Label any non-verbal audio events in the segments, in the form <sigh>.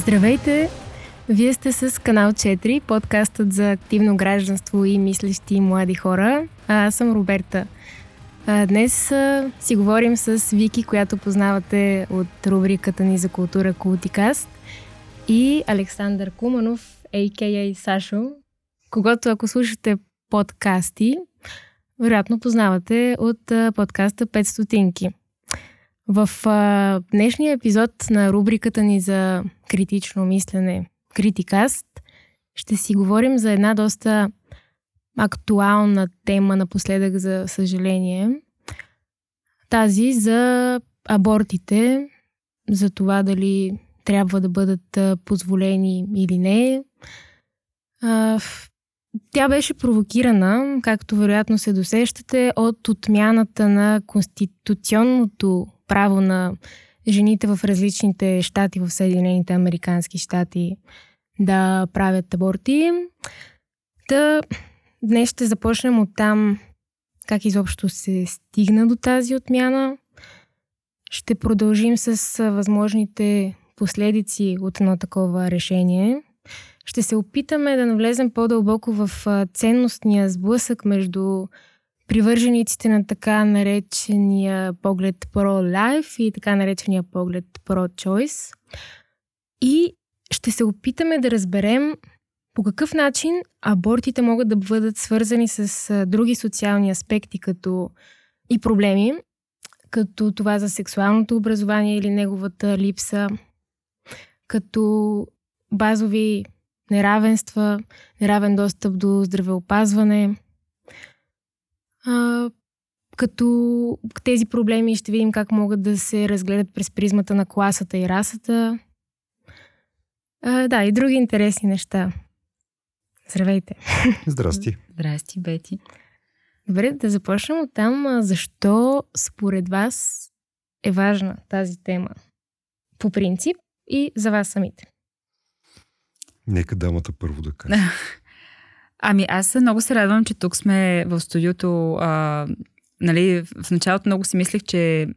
Здравейте! Вие сте с канал 4, подкастът за активно гражданство и мислещи млади хора. А, аз съм Роберта. А, днес а, си говорим с Вики, която познавате от рубриката ни за култура Култикаст и Александър Куманов, а.к.а. Сашо, когато ако слушате подкасти, вероятно познавате от подкаста 5 стотинки. В а, днешния епизод на рубриката ни за критично мислене Критикаст ще си говорим за една доста актуална тема напоследък, за съжаление. Тази за абортите, за това дали трябва да бъдат позволени или не. А, тя беше провокирана, както вероятно се досещате, от отмяната на конституционното право на жените в различните щати в Съединените Американски щати да правят аборти. Та днес ще започнем от там как изобщо се стигна до тази отмяна. Ще продължим с възможните последици от едно такова решение. Ще се опитаме да навлезем по-дълбоко в ценностния сблъсък между привържениците на така наречения поглед pro-life и така наречения поглед pro-choice. И ще се опитаме да разберем по какъв начин абортите могат да бъдат свързани с други социални аспекти като и проблеми, като това за сексуалното образование или неговата липса, като базови неравенства, неравен достъп до здравеопазване – а, като тези проблеми ще видим как могат да се разгледат през призмата на класата и расата. А, да, и други интересни неща. Здравейте! Здрасти! <laughs> Здрасти, Бети! Добре, да започнем от там. Защо според вас е важна тази тема по принцип и за вас самите? Нека дамата първо да каже. <laughs> Ами аз много се радвам, че тук сме в студиото. А, нали, в началото много си мислех, че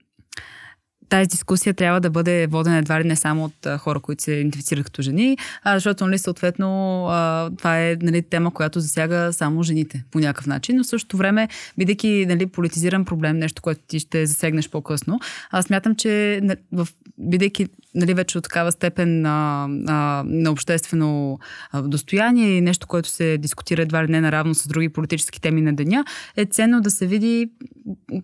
тази дискусия трябва да бъде водена едва ли не само от а, хора, които се идентифицират като жени, а, защото, нали, съответно, а, това е нали, тема, която засяга само жените по някакъв начин, но в същото време, бидейки нали, политизиран проблем, нещо, което ти ще засегнеш по-късно, аз смятам, че в, бидейки нали, вече от такава степен а, а, на обществено а, достояние и нещо, което се дискутира едва ли не наравно с други политически теми на деня, е ценно да се види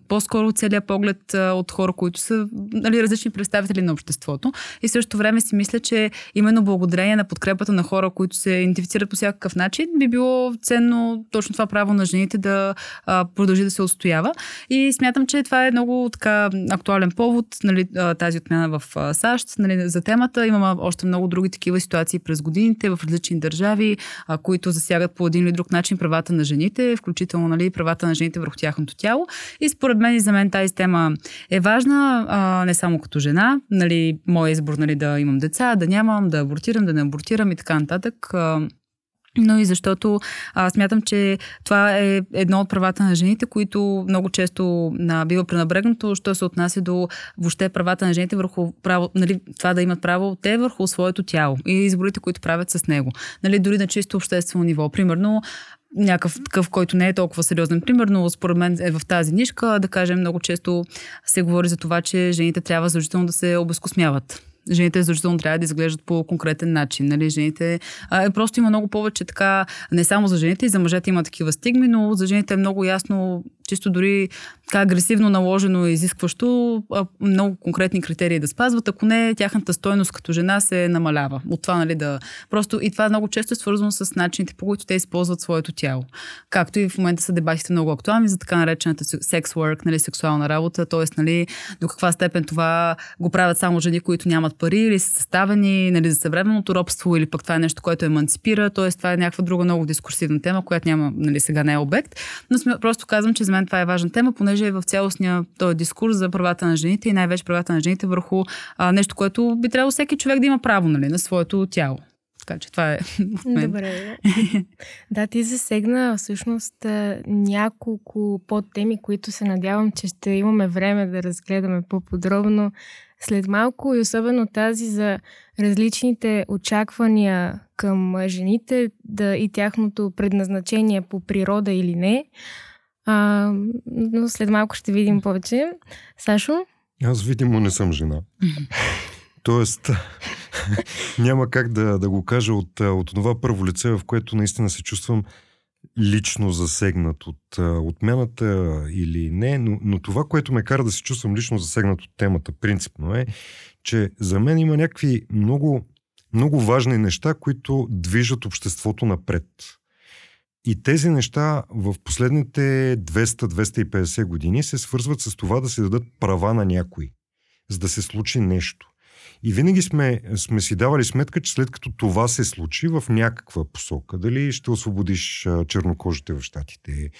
по-скоро целият поглед а, от хора, които са нали, различни представители на обществото. И също време си мисля, че именно благодарение на подкрепата на хора, които се идентифицират по всякакъв начин, би било ценно точно това право на жените да а, продължи да се отстоява. И смятам, че това е много така актуален повод, нали, тази отмяна в САЩ, нали, за темата. Имаме още много други такива ситуации през годините в различни държави, а, които засягат по един или друг начин правата на жените, включително нали, правата на жените върху тяхното тяло. И според мен и за мен тази тема е важна, а, не само като жена, нали, моят избор нали, да имам деца, да нямам, да абортирам, да не абортирам и така нататък. А, но и защото а, смятам, че това е едно от правата на жените, които много често а, бива пренабрегнато, що се отнася до въобще правата на жените върху право, нали, това да имат право те върху своето тяло и изборите, които правят с него. Нали, дори на чисто обществено ниво. Примерно, някакъв такъв, който не е толкова сериозен пример, но според мен е в тази нишка, да кажем, много често се говори за това, че жените трябва задължително да се обезкосмяват жените задължително трябва да изглеждат по конкретен начин. Нали? Жените, а, просто има много повече така, не само за жените, и за мъжете има такива стигми, но за жените е много ясно, чисто дори така агресивно наложено и изискващо много конкретни критерии да спазват. Ако не, тяхната стойност като жена се намалява. От това, нали, да... Просто и това много често е свързано с начините, по които те използват своето тяло. Както и в момента са дебатите много актуални за така наречената секс work, нали, сексуална работа, т.е. Нали, до каква степен това го правят само жени, които нямат пари или са съставени нали, за съвременното робство или пък това е нещо, което емансипира, т.е. това е някаква друга много дискурсивна тема, която няма, нали, сега не е обект. Но сме, просто казвам, че за мен това е важна тема, понеже е в цялостния този дискурс за правата на жените и най-вече правата на жените върху а, нещо, което би трябвало всеки човек да има право нали, на своето тяло. Така че това е. <laughs> Добре. <laughs> да, ти засегна всъщност няколко подтеми, които се надявам, че ще имаме време да разгледаме по-подробно след малко и особено тази за различните очаквания към жените да и тяхното предназначение по природа или не. А, но след малко ще видим повече. Сашо? Аз видимо не съм жена. Тоест, няма как да, да го кажа от, от това първо лице, в което наистина се чувствам лично засегнат от отмяната или не, но, но това, което ме кара да се чувствам лично засегнат от темата, принципно е, че за мен има някакви много, много важни неща, които движат обществото напред. И тези неща в последните 200-250 години се свързват с това да се дадат права на някой, за да се случи нещо. И винаги сме, сме си давали сметка, че след като това се случи в някаква посока, дали ще освободиш чернокожите в щатите,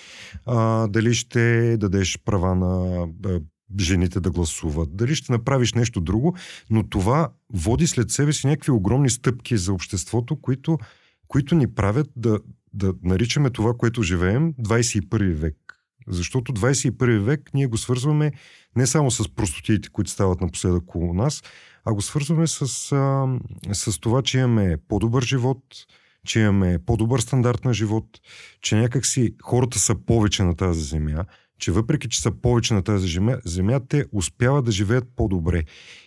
дали ще дадеш права на жените да гласуват, дали ще направиш нещо друго, но това води след себе си някакви огромни стъпки за обществото, които, които ни правят да, да наричаме това, което живеем, 21 век. Защото 21 век ние го свързваме не само с простотиите, които стават напоследък около нас, а го свързваме с, а, с това, че имаме по-добър живот, че имаме по-добър стандарт на живот, че някакси хората са повече на тази земя, че въпреки, че са повече на тази земя, земя те успяват да живеят по-добре.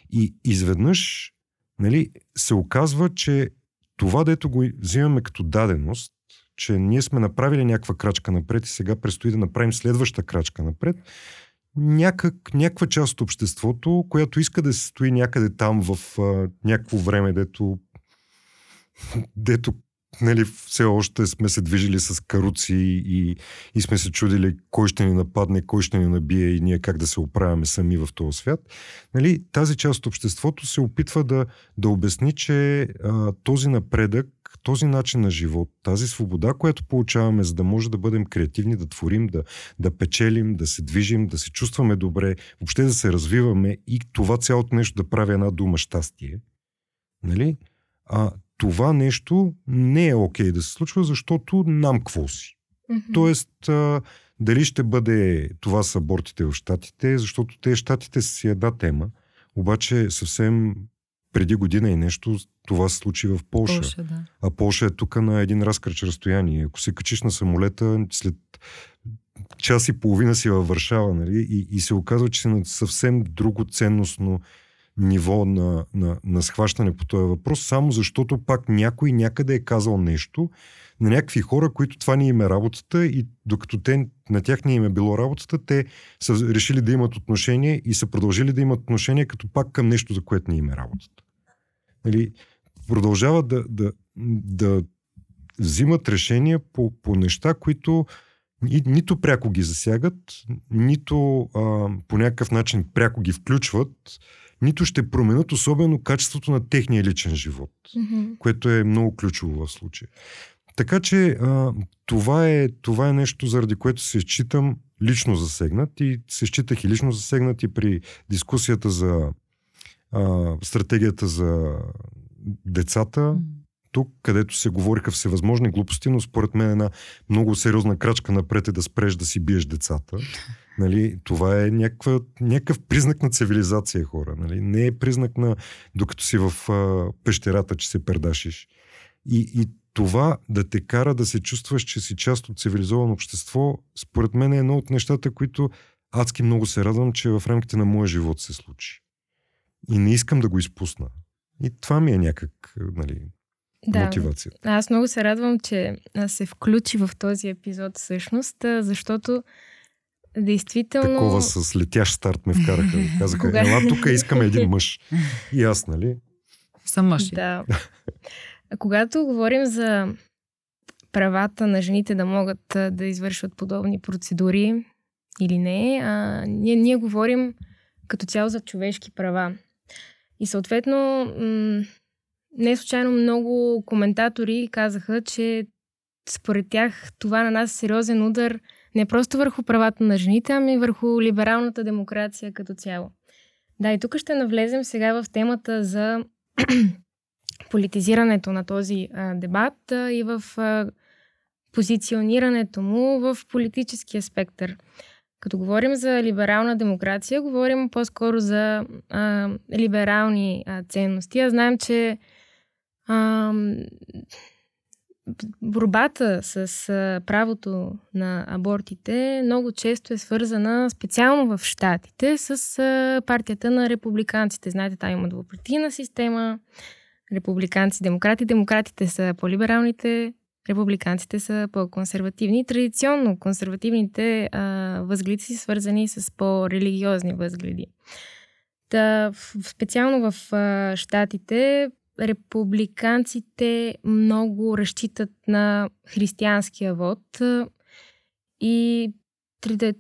И изведнъж нали, се оказва, че това, дето го взимаме като даденост, че ние сме направили някаква крачка напред и сега предстои да направим следваща крачка напред, някак, някаква част от обществото, която иска да се стои някъде там в а, някакво време, дето, дето нали, все още сме се движили с каруци и, и сме се чудили кой ще ни нападне, кой ще ни набие и ние как да се оправяме сами в този свят. Нали, тази част от обществото се опитва да, да обясни, че а, този напредък този начин на живот, тази свобода, която получаваме, за да може да бъдем креативни, да творим, да, да печелим, да се движим, да се чувстваме добре, въобще да се развиваме и това цялото нещо да прави една дума щастие, нали? А това нещо не е окей okay да се случва, защото нам какво си. Mm-hmm. Тоест, а, дали ще бъде това с абортите в Штатите, защото те Штатите си една тема, обаче съвсем преди година и нещо това се случи в Полша. Полша да. А Полша е тук на един разкръч разстояние. Ако се качиш на самолета, след час и половина си във Варшава, нали? И, и се оказва, че си на съвсем друго ценностно ниво на, на, на схващане по този въпрос, само защото пак някой някъде е казал нещо на някакви хора, които това ни им е работата и докато те, на тях не им е било работата, те са решили да имат отношение и са продължили да имат отношение като пак към нещо, за което не им е работата. Нали, продължават да, да, да взимат решения по, по неща, които ни, нито пряко ги засягат, нито а, по някакъв начин пряко ги включват, нито ще променят особено качеството на техния личен живот, mm-hmm. което е много ключово в случая. Така че а, това, е, това е нещо, заради което се считам лично засегнат и се считах и лично засегнат и при дискусията за а, стратегията за децата, тук, където се говориха всевъзможни глупости, но според мен една много сериозна крачка напред е да спреш да си биеш децата. <laughs> Нали, това е някаква, някакъв признак на цивилизация, хора. Нали? Не е признак на докато си в а, пещерата, че се пердашиш. И, и това да те кара да се чувстваш, че си част от цивилизовано общество, според мен е едно от нещата, които адски много се радвам, че в рамките на моя живот се случи. И не искам да го изпусна. И това ми е някак, нали, да. мотивация. Аз много се радвам, че се включи в този епизод всъщност, защото действително... Такова с летящ старт ме вкараха. <laughs> Казаха, Кога... ела тук искаме един мъж. И аз, нали? Съм мъж. Да. Когато говорим за правата на жените да могат да извършват подобни процедури или не, а, ние, ние говорим като цяло за човешки права. И съответно, м- не случайно много коментатори казаха, че според тях това на нас е сериозен удар не просто върху правата на жените, ами върху либералната демокрация като цяло. Да, и тук ще навлезем сега в темата за <clears throat> политизирането на този а, дебат а, и в а, позиционирането му в политическия спектър. Като говорим за либерална демокрация, говорим по-скоро за а, либерални а, ценности. А знаем, че а, борбата с а, правото на абортите много често е свързана специално в Штатите с а, партията на републиканците. Знаете, там има двупартийна система. Републиканци, демократи. Демократите са по-либералните, републиканците са по-консервативни. Традиционно консервативните а, възгледи си свързани с по-религиозни възгледи. Та, специално в а, Штатите републиканците много разчитат на християнския вод и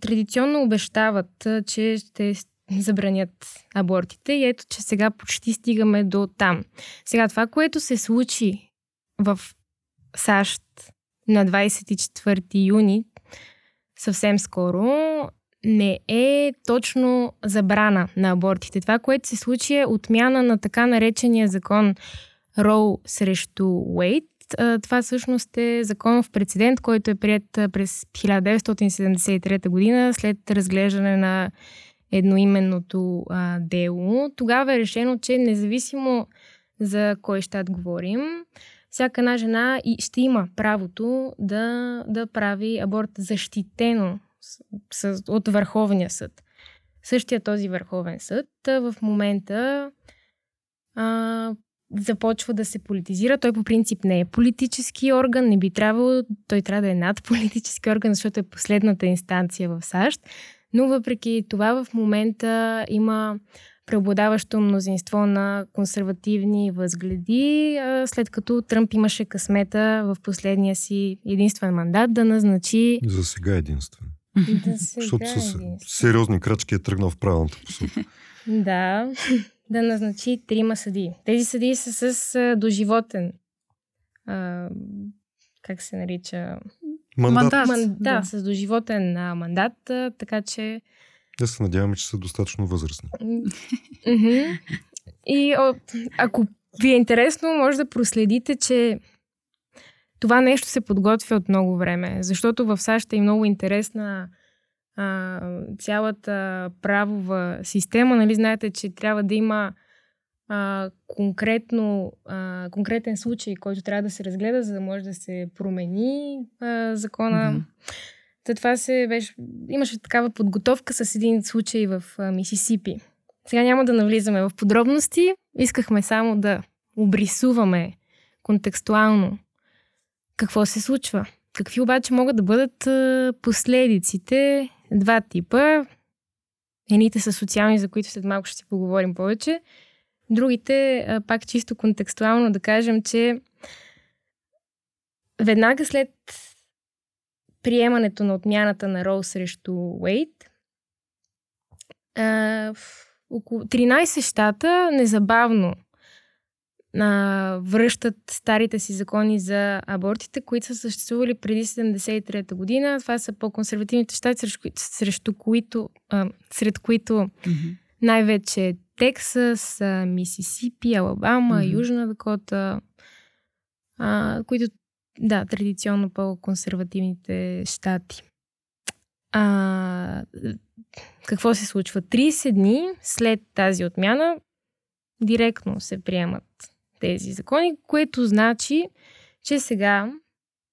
традиционно обещават, че ще забранят абортите и ето, че сега почти стигаме до там. Сега това, което се случи в САЩ на 24 юни, съвсем скоро, не е точно забрана на абортите. Това, което се случи е отмяна на така наречения закон Роу срещу Уейт. Това всъщност е законов прецедент, който е прият през 1973 година след разглеждане на едноименното а, дело. Тогава е решено, че независимо за кой щат говорим, всяка една жена ще има правото да, да прави аборт защитено с, с, от Върховния съд. Същия този Върховен съд в момента а, започва да се политизира. Той по принцип не е политически орган, не би трябвало, той трябва да е над политически орган, защото е последната инстанция в САЩ. Но въпреки това в момента има преобладаващо мнозинство на консервативни възгледи, след като Тръмп имаше късмета в последния си единствен мандат да назначи... За сега единствен. Да <laughs> Защото с сериозни крачки е тръгнал в правилната посока. <laughs> да, да назначи трима съди. Тези съди са с доживотен а, как се нарича? Мандат. Мандат. Ман, да, да, с доживотен а, мандат, а, така че аз се надявам, че са достатъчно възрастни. И о, ако ви е интересно, може да проследите, че това нещо се подготвя от много време, защото в САЩ е много интересна а, цялата правова система. Нали, знаете, че трябва да има а, конкретно, а, конкретен случай, който трябва да се разгледа, за да може да се промени а, закона. Mm-hmm. Та това се беше, имаше такава подготовка с един случай в Мисисипи. Сега няма да навлизаме в подробности. Искахме само да обрисуваме контекстуално какво се случва. Какви обаче могат да бъдат последиците? Два типа. Едните са социални, за които след малко ще си поговорим повече. Другите, пак чисто контекстуално да кажем, че веднага след приемането на отмяната на Роу срещу Уейт, в около 13 щата незабавно а, връщат старите си закони за абортите, които са съществували преди 73-та година. Това са по-консервативните щати, срещу, срещу които, а, сред които mm-hmm. най-вече Тексас, а, Мисисипи, Алабама, mm-hmm. Южна Дакота, а, които да, традиционно по-консервативните щати. А, какво се случва? 30 дни след тази отмяна директно се приемат тези закони, което значи, че сега,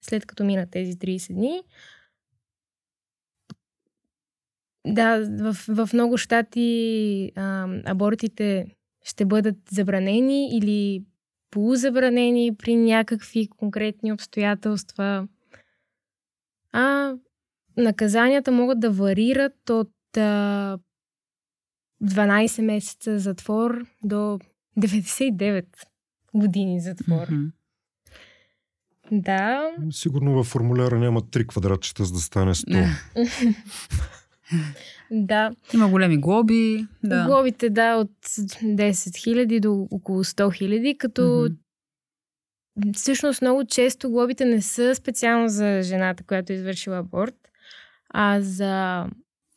след като минат тези 30 дни, да, в, в много щати а, абортите ще бъдат забранени или полузабранени при някакви конкретни обстоятелства. А наказанията могат да варират от а, 12 месеца затвор до 99 години затвор. Mm-hmm. Да. Сигурно във формуляра няма 3 квадратчета, за да стане 100. <laughs> <laughs> Да. Има големи глоби. Да. Глобите, да, от 10 000 до около 100 000, като mm-hmm. всъщност много често глобите не са специално за жената, която е извършила аборт, а за...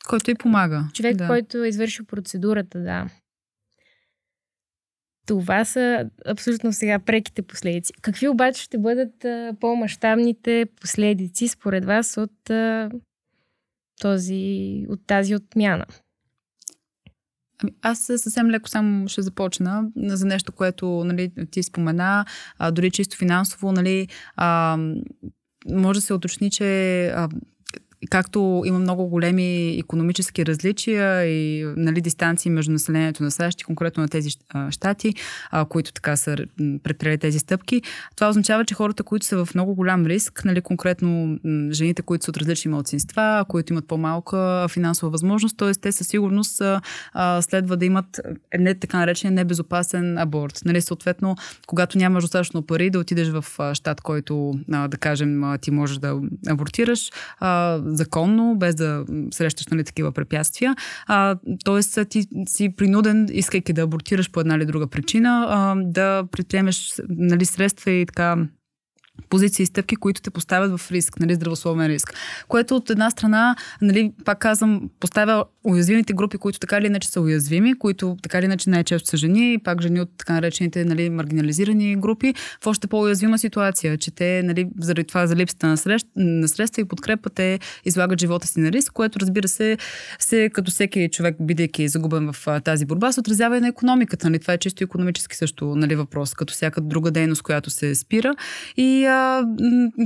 Който и помага. Човек, да. който е извършил процедурата, да. Това са абсолютно сега преките последици. Какви обаче ще бъдат по-масштабните последици според вас от този, от тази отмяна? Ами, аз съвсем леко само ще започна за нещо, което нали, ти спомена, дори чисто финансово, нали, а, може да се уточни, че а, както има много големи економически различия и нали, дистанции между населението на САЩ и конкретно на тези щати, а, които така са предприели тези стъпки, това означава, че хората, които са в много голям риск, нали, конкретно жените, които са от различни малцинства, които имат по-малка финансова възможност, т.е. те със сигурност а, следва да имат не така наречен небезопасен аборт. Нали, съответно, когато нямаш достатъчно пари да отидеш в щат, който, а, да кажем, ти можеш да абортираш, а, законно, без да срещаш нали, такива препятствия. А, тоест ти си принуден, искайки да абортираш по една или друга причина, а, да предприемеш нали, средства и така позиции и стъпки, които те поставят в риск, нали, здравословен риск. Което от една страна, нали, пак казвам, поставя уязвимите групи, които така или иначе са уязвими, които така или иначе най-често са жени, пак жени от така наречените нали, маргинализирани групи, в още по-уязвима ситуация, че те, нали, заради това за липсата на, срещ, на средства и подкрепа, те излагат живота си на риск, което разбира се, се като всеки човек, бидейки загубен в а, тази борба, се отразява и на економиката. Нали? Това е чисто економически също нали, въпрос, като всяка друга дейност, която се спира. И а,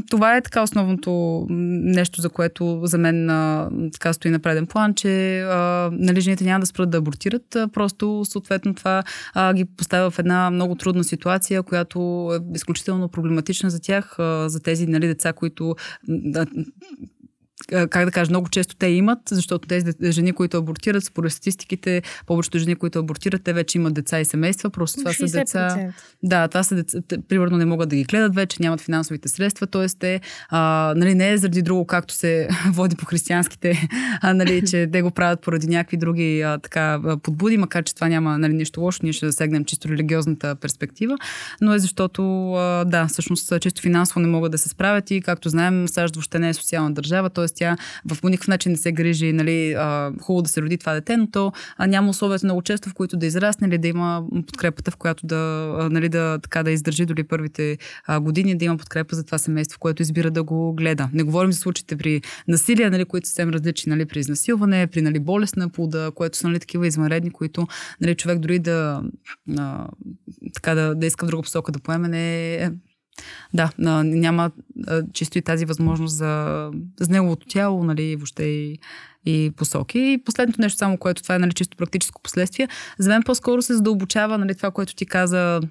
това е така основното нещо, за което за мен а, така стои на преден план, че нали, жените няма да спрат да абортират, а, просто съответно това а, ги поставя в една много трудна ситуация, която е изключително проблематична за тях, а, за тези нали, деца, които а, как да кажа, много често те имат, защото тези жени, които абортират, според статистиките, повечето жени, които абортират, те вече имат деца и семейства, просто това 60%. са деца. Да, това са деца, те, примерно не могат да ги гледат вече, нямат финансовите средства, т.е. те, а, нали, не е заради друго, както се <laughs> води по християнските, а, нали, че те го правят поради някакви други а, така, подбуди, макар че това няма нали, нищо лошо, ние ще засегнем чисто религиозната перспектива, но е защото, а, да, всъщност чисто финансово не могат да се справят и, както знаем, САЩ въобще не е социална държава, т.е тя в никакъв начин не се грижи, нали, а, хубаво да се роди това дете, но то а, няма условията много често, в които да израсне или да има подкрепата, в която да, а, нали, да, така, да издържи дори първите а, години, да има подкрепа за това семейство, което избира да го гледа. Не говорим за случаите при насилие, нали, които съвсем различни, нали, при изнасилване, при нали, болест на плода, което са нали, такива извънредни, които нали, човек дори да, а, така, да, да иска в друга посока да поеме, не е да, няма чисто и тази възможност за, за неговото тяло, нали, въобще и, и посоки. И последното нещо, само което това е нали, чисто практическо последствие, за мен по-скоро се задълбочава нали, това, което ти каза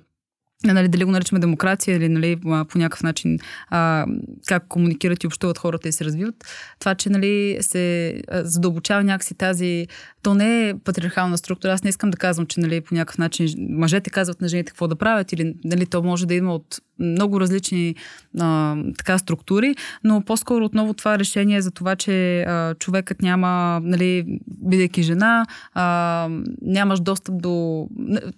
нали, дали го наричаме демокрация или нали, по някакъв начин а, как комуникират и общуват хората и се развиват. Това, че нали, се задълбочава някакси тази... То не е патриархална структура. Аз не искам да казвам, че нали, по някакъв начин мъжете казват на жените какво да правят или нали, то може да има от много различни а, така структури, но по-скоро отново това решение за това, че а, човекът няма, нали, бидейки жена, а, нямаш достъп до...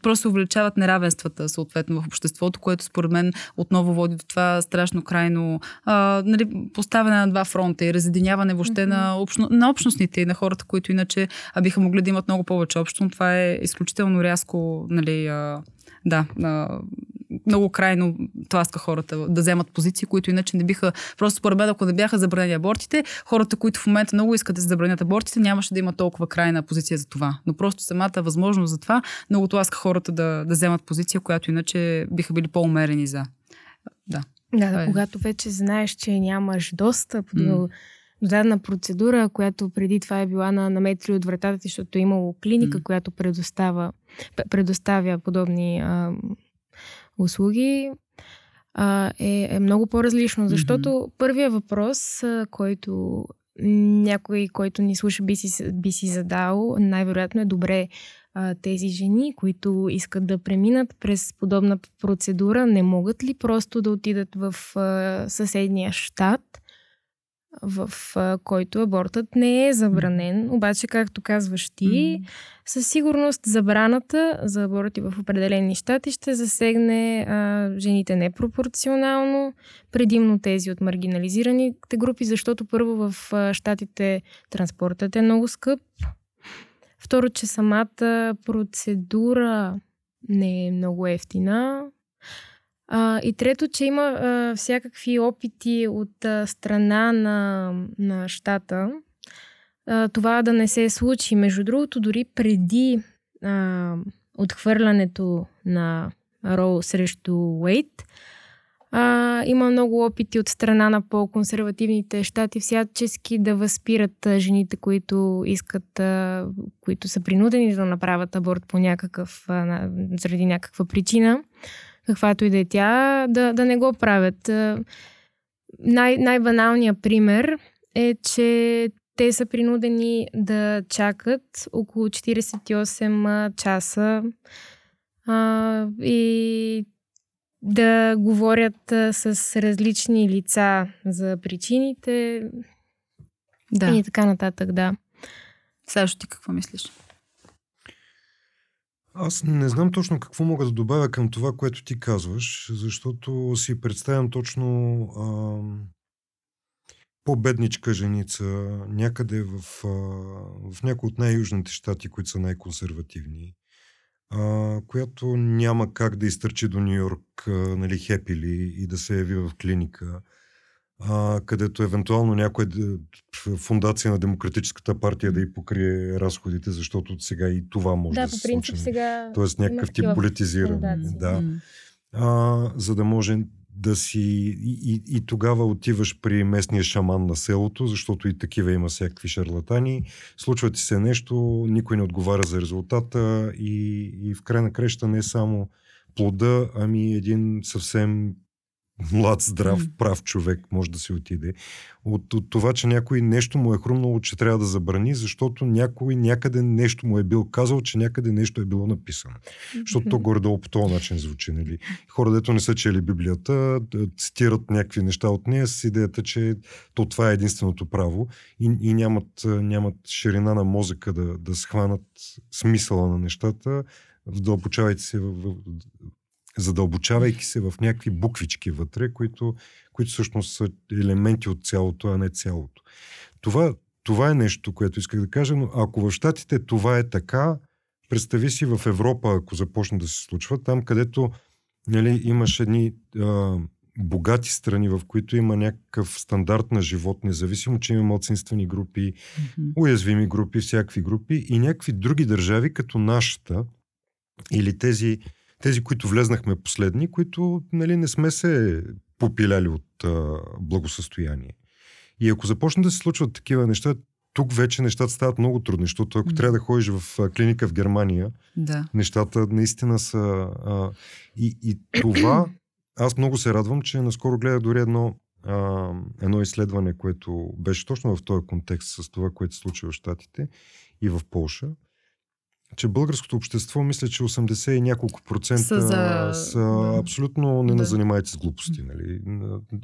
Просто се увеличават неравенствата съответно в обществото, което според мен отново води до това страшно крайно а, нали, поставяне на два фронта и разединяване въобще mm-hmm. на, общно, на общностните и на хората, които иначе а, биха могли да имат много повече общо. Но това е изключително рязко нали, а, да, а, много крайно тласка хората да вземат позиции, които иначе не биха. Просто според мен, ако не бяха забранени абортите, хората, които в момента много искат да се забранят абортите, нямаше да има толкова крайна позиция за това. Но просто самата възможност за това много тласка хората да, да вземат позиция, която иначе биха били по-умерени за. Да. Да, да, е. когато вече знаеш, че нямаш достъп mm. до дадена процедура, която преди това е била на, на метри от вратата ти, защото е имало клиника, mm. която предоставя, предоставя подобни а, услуги, а, е, е много по-различно. Защото mm-hmm. първият въпрос, а, който някой, който ни слуша, би си, би си задал, най-вероятно е добре а, тези жени, които искат да преминат през подобна процедура, не могат ли просто да отидат в а, съседния щат в а, който абортът не е забранен. Обаче, както казваш ти, със сигурност забраната за аборти в определени щати ще засегне а, жените непропорционално, предимно тези от маргинализираните групи, защото първо в а, щатите транспортът е много скъп. Второ, че самата процедура не е много ефтина. А, и трето, че има а, всякакви опити от а, страна на, на щата а, това да не се случи. Между другото, дори преди а, отхвърлянето на Роу срещу Уейт, а, има много опити от страна на по-консервативните щати всячески да възпират а, жените, които искат, а, които са принудени да направят аборт по някакъв, а, заради някаква причина, каквато и да е тя, да, да не го правят. А, най- най-баналният пример е, че те са принудени да чакат около 48 часа а, и да говорят а, с различни лица за причините Да. и така нататък, да. Сашо, ти какво мислиш? Аз не знам точно какво мога да добавя към това, което ти казваш, защото си представям точно а, по-бедничка женица някъде в, а, в някои от най-южните щати, които са най-консервативни, а, която няма как да изтърчи до Нью Йорк, а, нали, хепили и да се яви в клиника, а, където евентуално някоя фундация на Демократическата партия да й покрие разходите, защото от сега и това може да, Да, се по принцип случи. сега Тоест някакъв тип политизиране. Да. А, за да може да си... И, и, и тогава отиваш при местния шаман на селото, защото и такива има всякакви шарлатани. Случва ти се нещо, никой не отговаря за резултата и, и в край на креща не е само плода, ами един съвсем млад, здрав, прав човек може да си отиде. От, от това, че някой нещо му е хрумнало, че трябва да забрани, защото някой някъде нещо му е бил казал, че някъде нещо е било написано. Защото то горе-долу по този начин звучи. Нали? Хора, дето не са чели Библията, цитират някакви неща от нея с идеята, че то това е единственото право и, и нямат, нямат ширина на мозъка да, да схванат смисъла на нещата, вдълбочавайки се в, в, задълбочавайки се в някакви буквички вътре, които, които всъщност са елементи от цялото, а не цялото. Това, това е нещо, което исках да кажа, но ако в Штатите това е така, представи си в Европа, ако започне да се случва, там където нали, имаш едни а, богати страни, в които има някакъв стандарт на живот, независимо, че има младсинствени групи, Мгм. уязвими групи, всякакви групи и някакви други държави, като нашата, или тези, тези които влезнахме последни, които нали, не сме се попиляли от а, благосъстояние. И ако започнат да се случват такива неща, тук вече нещата стават много трудни, защото ако М. трябва да ходиш в клиника в Германия, Да. нещата наистина са... А, и, и това, <clears throat> аз много се радвам, че наскоро гледах дори едно, а, едно изследване, което беше точно в този контекст с това, което се случи в Штатите и в Полша, че българското общество, мисля, че 80 и няколко процента Са за- са да. абсолютно не Да. занимайте с глупости. Нали?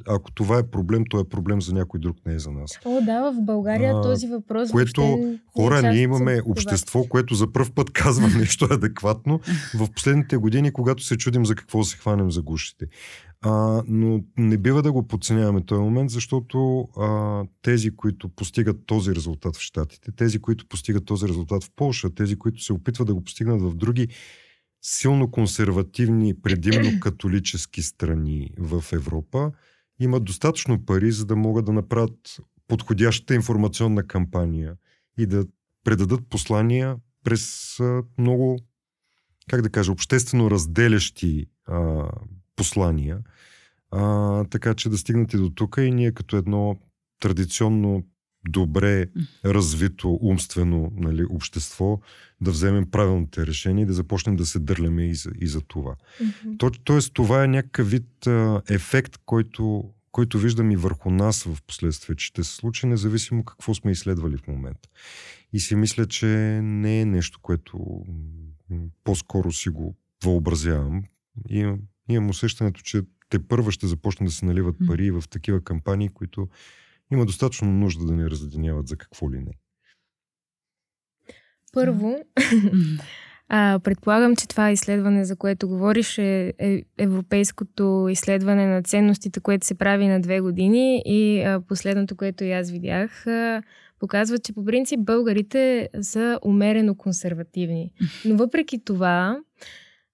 Ако това е проблем, то е проблем за някой друг, не е за нас. О, да, в България А, този въпрос което въобще не е Хора, ние имаме общество, което за първ път казва <laughs> нещо адекватно в последните години, когато се чудим за какво се хванем за гушите. А, но не бива да го подценяваме този момент, защото а, тези, които постигат този резултат в Штатите, тези, които постигат този резултат в Польша, тези, които се опитват да го постигнат в други силно консервативни, предимно <clears throat> католически страни в Европа, имат достатъчно пари, за да могат да направят подходящата информационна кампания и да предадат послания през много, как да кажа, обществено разделящи а, послания, а, така че да стигнете до тук и ние като едно традиционно добре развито умствено нали, общество да вземем правилните решения и да започнем да се дърляме и за, и за това. Мгм. То, тоест, това е някакъв вид а, ефект, който, който виждам и върху нас в последствие, че ще се случи независимо какво сме изследвали в момента. И си мисля, че не е нещо, което по-скоро си го въобразявам. И имам, имам усещането, че те първа ще започнат да се наливат пари в такива кампании, които има достатъчно нужда да ни разединяват за какво ли не. Първо, <laughs> а, предполагам, че това изследване, за което говориш, е, е европейското изследване на ценностите, което се прави на две години и а, последното, което и аз видях, а, показва, че по принцип българите са умерено консервативни. Но въпреки това,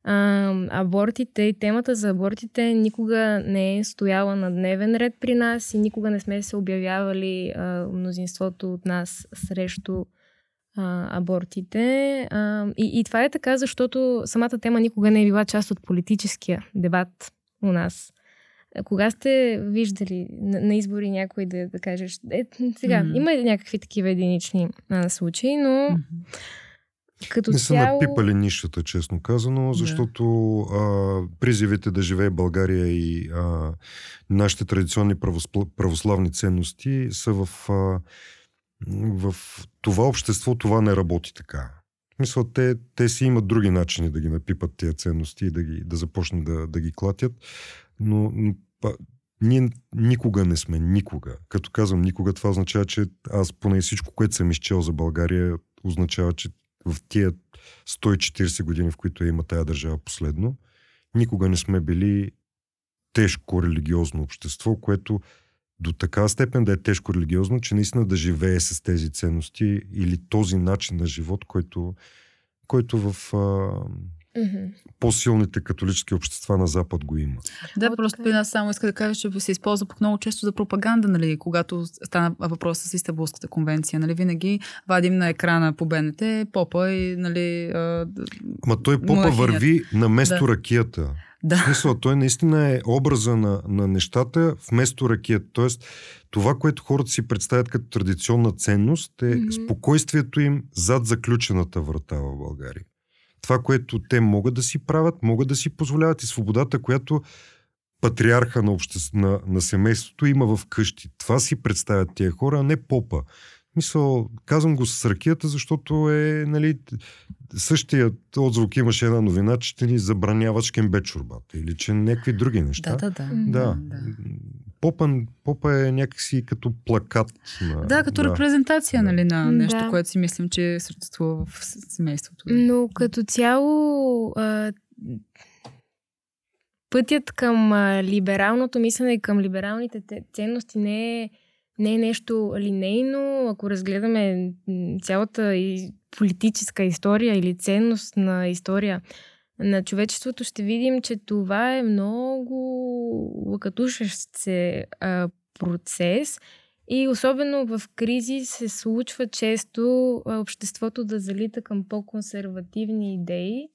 а, абортите и темата за абортите никога не е стояла на дневен ред при нас и никога не сме се обявявали а, мнозинството от нас срещу а, абортите. А, и, и това е така, защото самата тема никога не е била част от политическия дебат у нас. Кога сте виждали на, на избори някой да, да кажеш, е, сега, mm-hmm. има някакви такива единични а, случаи, но mm-hmm. Като не цяло... са напипали нишата, честно казано, защото да. а, призивите да живее България и а, нашите традиционни православни ценности са в, а, в това общество, това не работи така. Мисля, те, те си имат други начини да ги напипат тези ценности и да, ги, да започнат да, да ги клатят, но, но па, ние никога не сме, никога. Като казвам никога, това означава, че аз поне всичко, което съм изчел за България, означава, че в тия 140 години, в които има тая държава последно, никога не сме били тежко религиозно общество, което до такава степен да е тежко религиозно, че наистина да живее с тези ценности или този начин на живот, който, който в а, Mm-hmm. По-силните католически общества на Запад го има. Да, От просто при нас само иска да кажа, че се използва пък много често за пропаганда, нали, когато стана въпрос с Истанбулската конвенция. Нали, винаги вадим на екрана по БНТ попа и... Нали, а... Ама той попа Махинят. върви на место да. ракията. Да. В смисъл, той наистина е образа на, на нещата вместо ракета. Тоест, това, което хората си представят като традиционна ценност е mm-hmm. спокойствието им зад заключената врата в България това, което те могат да си правят, могат да си позволяват и свободата, която патриарха на, обществ... на, на семейството има в къщи. Това си представят тия хора, а не попа. Мисъл, казвам го с ракията, защото е, нали, същият отзвук имаше една новина, че ще ни забраняват шкембе чорбата или че някакви други неща. Да, да, да. да. да. Попа, попа е някакси като плакат. На, да, като да. репрезентация да. нали, на нещо, да. което си мислим, че съществува в семейството. Но като цяло а, пътят към а, либералното мислене и към либералните ценности не е, не е нещо линейно. Ако разгледаме цялата и политическа история или ценност на история на човечеството, ще видим, че това е много лъкатушещ се а, процес и особено в кризи се случва често обществото да залита към по-консервативни идеи.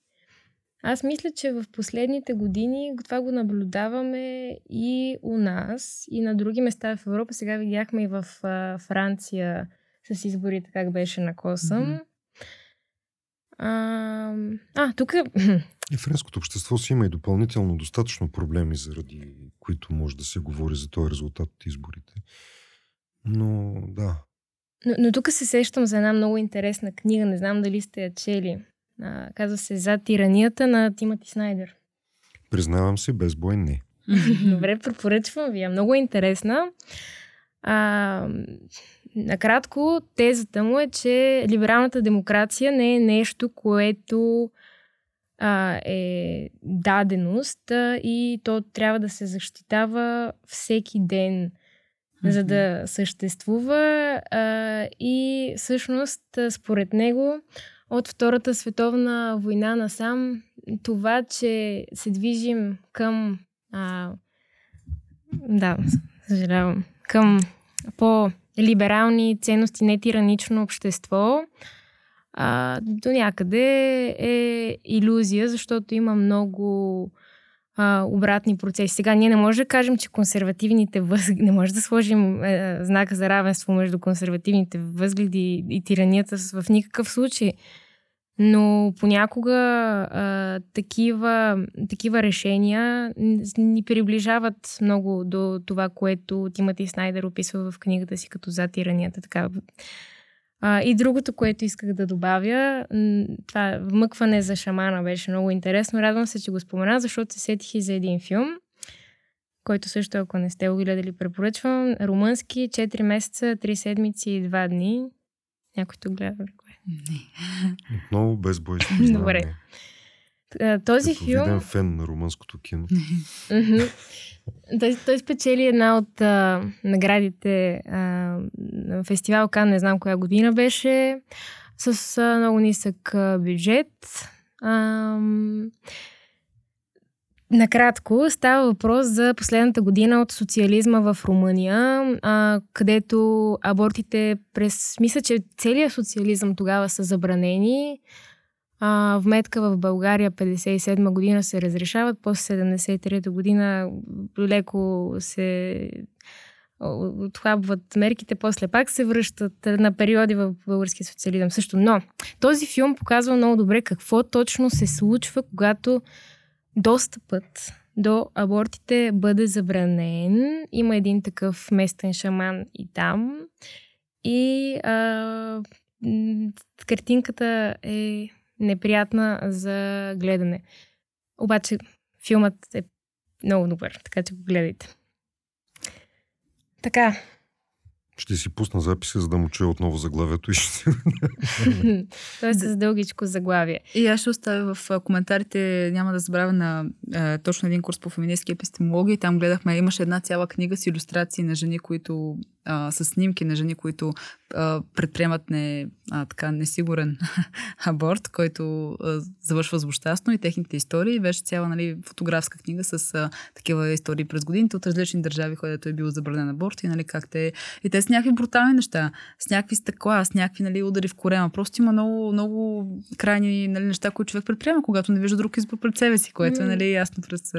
Аз мисля, че в последните години това го наблюдаваме и у нас, и на други места в Европа. Сега видяхме и в а, Франция с изборите как беше на косъм. Mm-hmm. А, а, тук <clears throat> и френското общество си има и допълнително достатъчно проблеми, заради които може да се говори за този резултат от изборите. Но да. Но, но тук се сещам за една много интересна книга, не знам дали сте я чели. А, казва се За тиранията на Тимати Снайдер. Признавам се, без бой не. <laughs> Добре, препоръчвам ви. Е много интересна. А, накратко, тезата му е, че либералната демокрация не е нещо, което а, е даденост а, и то трябва да се защитава всеки ден, mm-hmm. за да съществува. А, и всъщност, според него, от Втората световна война насам, това, че се движим към. А, да, съжалявам. Към по-либерални ценности, не тиранично общество, а, до някъде е иллюзия, защото има много а, обратни процеси. Сега ние не можем да кажем, че консервативните възгледи, не може да сложим е, знака за равенство между консервативните възгледи и тиранията в никакъв случай. Но понякога а, такива, такива решения ни приближават много до това, което Тимати Снайдер описва в книгата си като за тиранията. Така, а, и другото, което исках да добавя, това вмъкване за шамана беше много интересно. Радвам се, че го спомена, защото се сетих и за един филм, който също, ако не сте го гледали, препоръчвам. Румънски, 4 месеца, 3 седмици и 2 дни. Някой то гледа ли го е? Не. Отново без бой. <laughs> Добре. Този Като филм... Виден фен на румънското кино. <laughs> той, той спечели една от а, наградите а, на фестивал Кан, не знам коя година беше, с а, много нисък а, бюджет. А, Накратко, става въпрос за последната година от социализма в Румъния, а, където абортите през... Мисля, че целият социализъм тогава са забранени. А, вметка в България 57 година се разрешават, после 73 година леко се отхлабват мерките, после пак се връщат на периоди в българския социализъм също. Но този филм показва много добре какво точно се случва, когато достъпът до абортите бъде забранен. Има един такъв местен шаман и там. И а, картинката е неприятна за гледане. Обаче филмът е много добър, така че го гледайте. Така. Ще си пусна записа, за да му чуя отново заглавието и ще <laughs> Той е с дългичко заглавие. И аз ще оставя в коментарите, няма да забравя на а, точно един курс по феминистки епистемология. Там гледахме, имаше една цяла книга с иллюстрации на жени, които а, с снимки на жени, които а, предприемат не, а, така, несигурен <laughs> аборт, който а, завършва злощастно и техните истории. Беше цяла нали, фотографска книга с а, такива истории през годините от различни държави, където е бил забранен аборт и нали, как те... И те с някакви брутални неща, с някакви стъкла, с някакви нали, удари в корема. Просто има много, много крайни нали, неща, които човек предприема, когато не вижда друг избор пред себе си, което е нали, ясно през...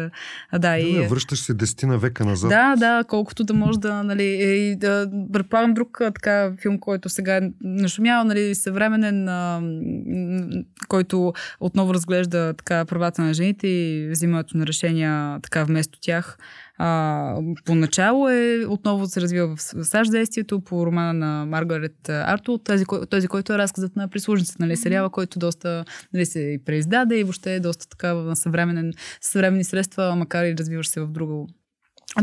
А, да, и... Да, връщаш се десетина века назад. Да, да, колкото да може да, нали, и да предполагам друг така филм, който сега е нашумява, нали, съвременен, а, който отново разглежда така правата на жените и взимането на решения така вместо тях. А, поначало е отново се развива в САЩ действието по романа на Маргарет Арто, този, този който е разказът на прислужницата, нали, сериала, който доста нали, се преиздаде и въобще е доста така на съвременен, съвременни средства, макар и развиваш се в друго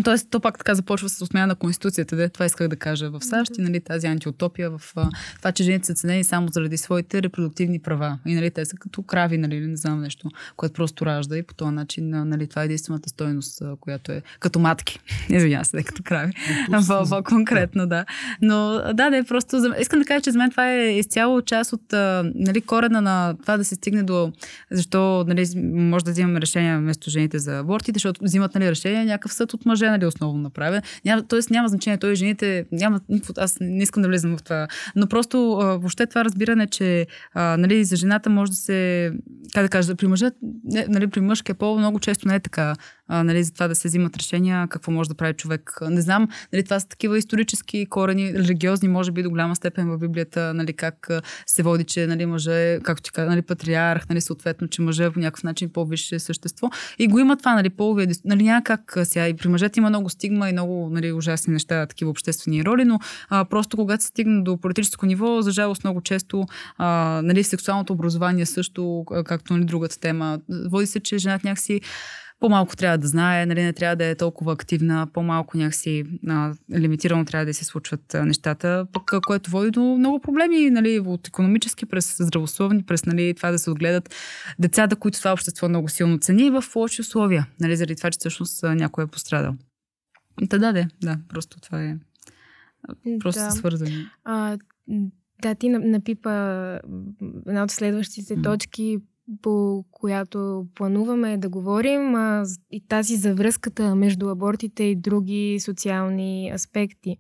Тоест, то пак така започва с отмяна на Конституцията. Де? Това исках да кажа в САЩ и нали, тази антиутопия в това, че жените са ценени само заради своите репродуктивни права. И нали, те са като крави, нали, не знам нещо, което просто ражда и по този начин нали, това е единствената стойност, която е като матки. <laughs> Извинявам се, като крави. <laughs> По-конкретно, да. Но да, да, е просто... За... Искам да кажа, че за мен това е изцяло част от нали, корена на това да се стигне до защо нали, може да взимаме решения вместо жените за абортите, защото взимат нали, решения някакъв съд от мъже, нали, основно направя. Няма, тоест няма значение, той и жените, няма аз не искам да влизам в това. Но просто а, въобще това разбиране, че а, нали, за жената може да се, как да кажа, при мъжа, нали, при мъжкия пол много често не е така нали, за това да се взимат решения, какво може да прави човек. Не знам, нали, това са такива исторически корени, религиозни, може би до голяма степен в Библията, нали, как се води, че нали, мъже, както ти каза, нали, патриарх, нали, съответно, че мъже по някакъв начин по-висше същество. И го има това, нали, половия, нали, няма как сега. И при мъжете има много стигма и много нали, ужасни неща, такива обществени роли, но а, просто когато се стигне до политическо ниво, за жалост много често а, нали, сексуалното образование също, както нали, другата тема, води се, че жената някакси по-малко трябва да знае, нали, не трябва да е толкова активна, по-малко някакси а, лимитирано трябва да се случват а, нещата, пък което води до много проблеми нали, от економически, през здравословни, през нали, това да се отгледат децата, които това общество много силно цени в лоши условия, нали, заради това, че всъщност някой е пострадал. Та да, да, да, просто това е просто да. свързано. А, да, ти напипа една от следващите точки по която плануваме да говорим, а, и тази за връзката между абортите и други социални аспекти.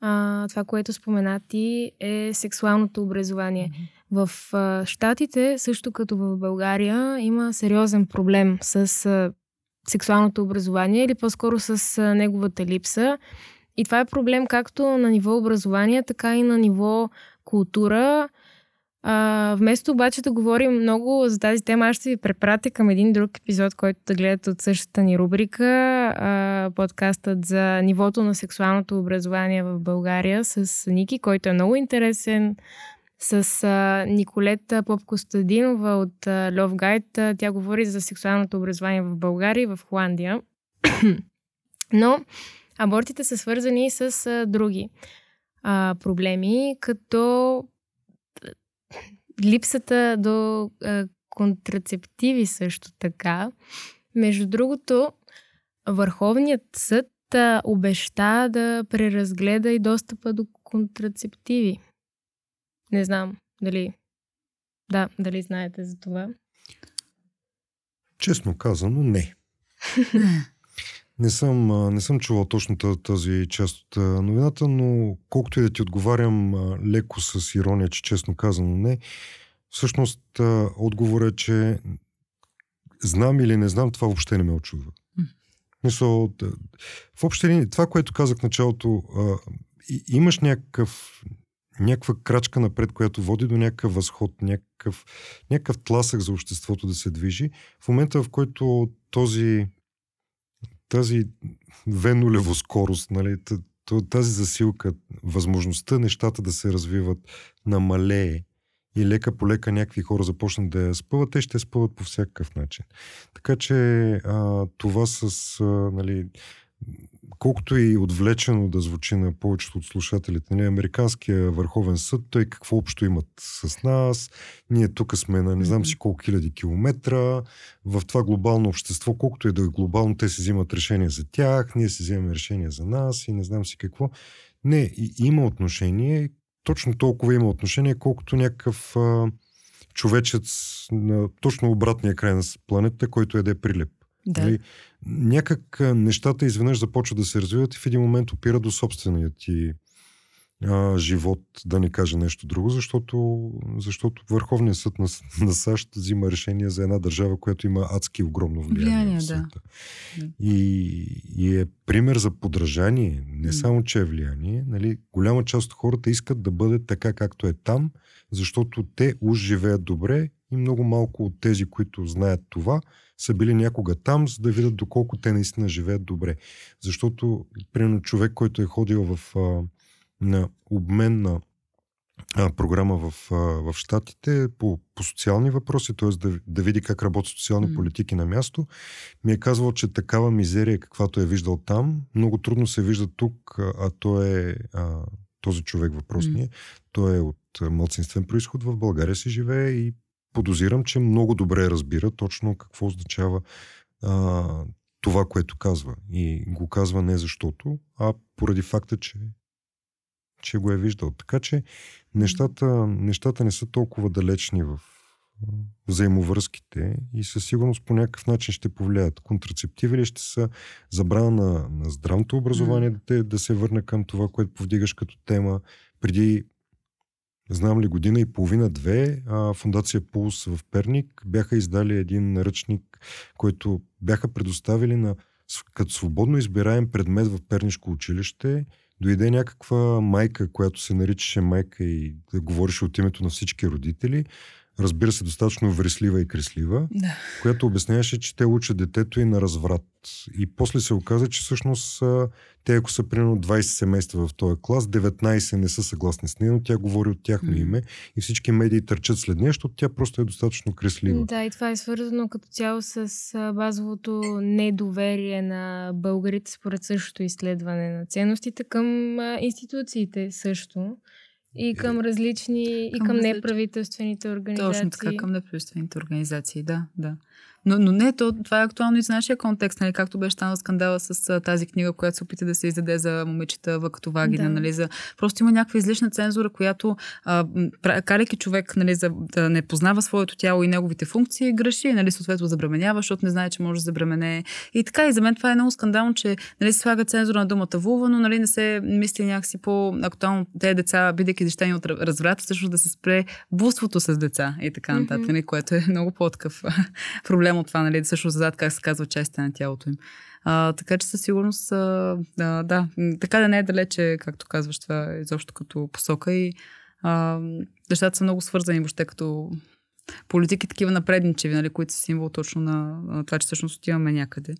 А, това, което споменати е сексуалното образование. Mm-hmm. В а, Штатите, също като в България, има сериозен проблем с а, сексуалното образование или по-скоро с а, неговата липса. И това е проблем както на ниво образование, така и на ниво култура. А, вместо обаче да говорим много за тази тема, аз ще ви препратя към един друг епизод, който да гледате от същата ни рубрика, а, подкастът за нивото на сексуалното образование в България с Ники, който е много интересен, с а, Николета Поп-Костадинова от а, Love Guide. Тя говори за сексуалното образование в България и в Холандия. <clears throat> Но абортите са свързани с а, други а, проблеми, като липсата до а, контрацептиви също така. Между другото, Върховният съд а, обеща да преразгледа и достъпа до контрацептиви. Не знам дали. Да, дали знаете за това. Честно казано, не. <laughs> Не съм, не съм чувал точно тази част от новината, но колкото и да ти отговарям леко с ирония, че честно казано не, всъщност отговорът е, че знам или не знам, това въобще не ме очудва. Мисъл, въобще това, което казах в началото, имаш някакъв, някаква крачка напред, която води до някакъв възход, някакъв, някакъв тласък за обществото да се движи. В момента, в който този тази венулево скорост, нали, тази засилка, възможността нещата да се развиват намалее и лека по лека някакви хора започнат да я спъват, те ще спъват по всякакъв начин. Така че а, това с а, нали, колкото и отвлечено да звучи на повечето от слушателите, нали, Американския върховен съд, той какво общо имат с нас, ние тук сме на не знам си колко хиляди километра, в това глобално общество, колкото и да е глобално, те си взимат решение за тях, ние си вземем решение за нас и не знам си какво. Не, и, има отношение, точно толкова има отношение, колкото някакъв а, човечец на точно обратния край на планета, който еде прилеп. Да. Нали? Някак нещата изведнъж започват да се развиват и в един момент опира до собствения ти а, живот, да не кажа нещо друго, защото, защото Върховният съд на, <laughs> на САЩ взима решение за една държава, която има адски огромно влияние, влияние в света. Да. И, и е пример за подражание, не само, че е влияние. Нали, голяма част от хората искат да бъде така, както е там, защото те уж живеят добре и много малко от тези, които знаят това, са били някога там, за да видят доколко те наистина живеят добре. Защото, примерно, човек, който е ходил в, а, на обмен на а, програма в, а, в Штатите по, по социални въпроси, т.е. Да, да види как работят социални mm. политики на място, ми е казвал, че такава мизерия, каквато е виждал там, много трудно се вижда тук, а, а той е а, този човек въпросния. Mm. Той е от младсинствен происход в България си живее и подозирам, че много добре разбира точно какво означава а, това, което казва. И го казва не защото, а поради факта, че, че го е виждал. Така че нещата, нещата не са толкова далечни в взаимовръзките и със сигурност по някакъв начин ще повлияят. Контрацептиви ли ще са забрана на, на здравното образование mm. да, да се върне към това, което повдигаш като тема. Преди знам ли, година и половина-две, Фундация Пулс в Перник бяха издали един наръчник, който бяха предоставили на като свободно избираем предмет в Пернишко училище. Дойде някаква майка, която се наричаше майка и да говореше от името на всички родители разбира се, достатъчно вреслива и креслива, да. която обясняваше, че те учат детето и на разврат. И после се оказа, че всъщност те, ако са примерно 20 семейства в този клас, 19 не са съгласни с нея, но тя говори от тяхно име и всички медии търчат след нея, защото тя просто е достатъчно креслива. Да, и това е свързано като цяло с базовото недоверие на българите според същото изследване на ценностите към институциите също. И към различни, към и към неправителствените организации. Точно така, към неправителствените организации, да, да. Но, но не, то, това е актуално и за нашия контекст, нали, както беше станал скандала с а, тази книга, която се опита да се издаде за момичета като вагина. Да. Нали, за... Просто има някаква излишна цензура, която, а, карайки човек нали, за, да не познава своето тяло и неговите функции, греши, нали, съответно забременява, защото не знае, че може да забремене. И така, и за мен това е много скандално, че нали, се слага цензура на думата вулва, но нали, не се мисли някакси по-актуално тези деца, бидейки защитени от разврат, всъщност да се спре буството с деца и така нататък, mm-hmm. което е много по-такъв <laughs> проблем проблем от това, нали, също зад как се казва частите на тялото им. А, така че със сигурност, а, да, да, така да не е далече, както казваш, това изобщо като посока и а, нещата са много свързани въобще като политики такива напредничеви, нали, които са символ точно на, на това, че всъщност отиваме някъде.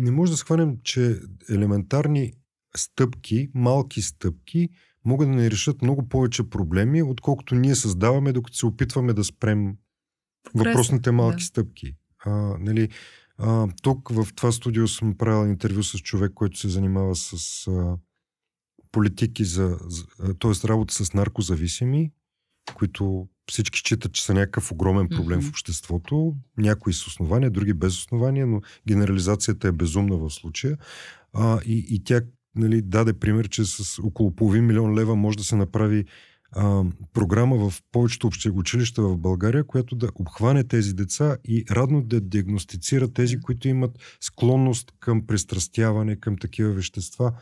Не може да схванем, че елементарни стъпки, малки стъпки, могат да не решат много повече проблеми, отколкото ние създаваме, докато се опитваме да спрем въпросните малки да. стъпки. А, нали, а, тук в това студио съм правил интервю с човек, който се занимава с а, политики за, за т.е. работа с наркозависими, които всички считат, че са някакъв огромен проблем mm-hmm. в обществото. Някои с основания, други без основания, но генерализацията е безумна в случая. А, и, и тя нали, даде пример, че с около половин милион лева може да се направи а, програма в повечето училища в България, която да обхване тези деца и радно да диагностицира тези, които имат склонност към пристрастяване, към такива вещества.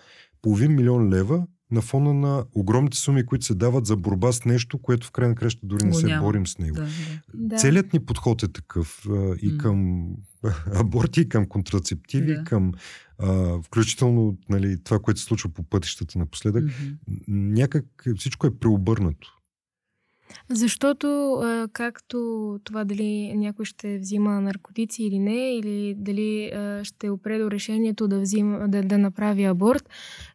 Половин милион лева на фона на огромните суми, които се дават за борба с нещо, което в крайна краща дори не се няма. борим с него. Да, да. Целият ни подход е такъв и към <laughs> аборти, и към контрацептиви, да. към а, включително нали, това, което се случва по пътищата напоследък. Mm-hmm. Някак всичко е преобърнато. Защото, както това дали някой ще взима наркотици или не, или дали ще опре до решението да, взима, да, да направи аборт,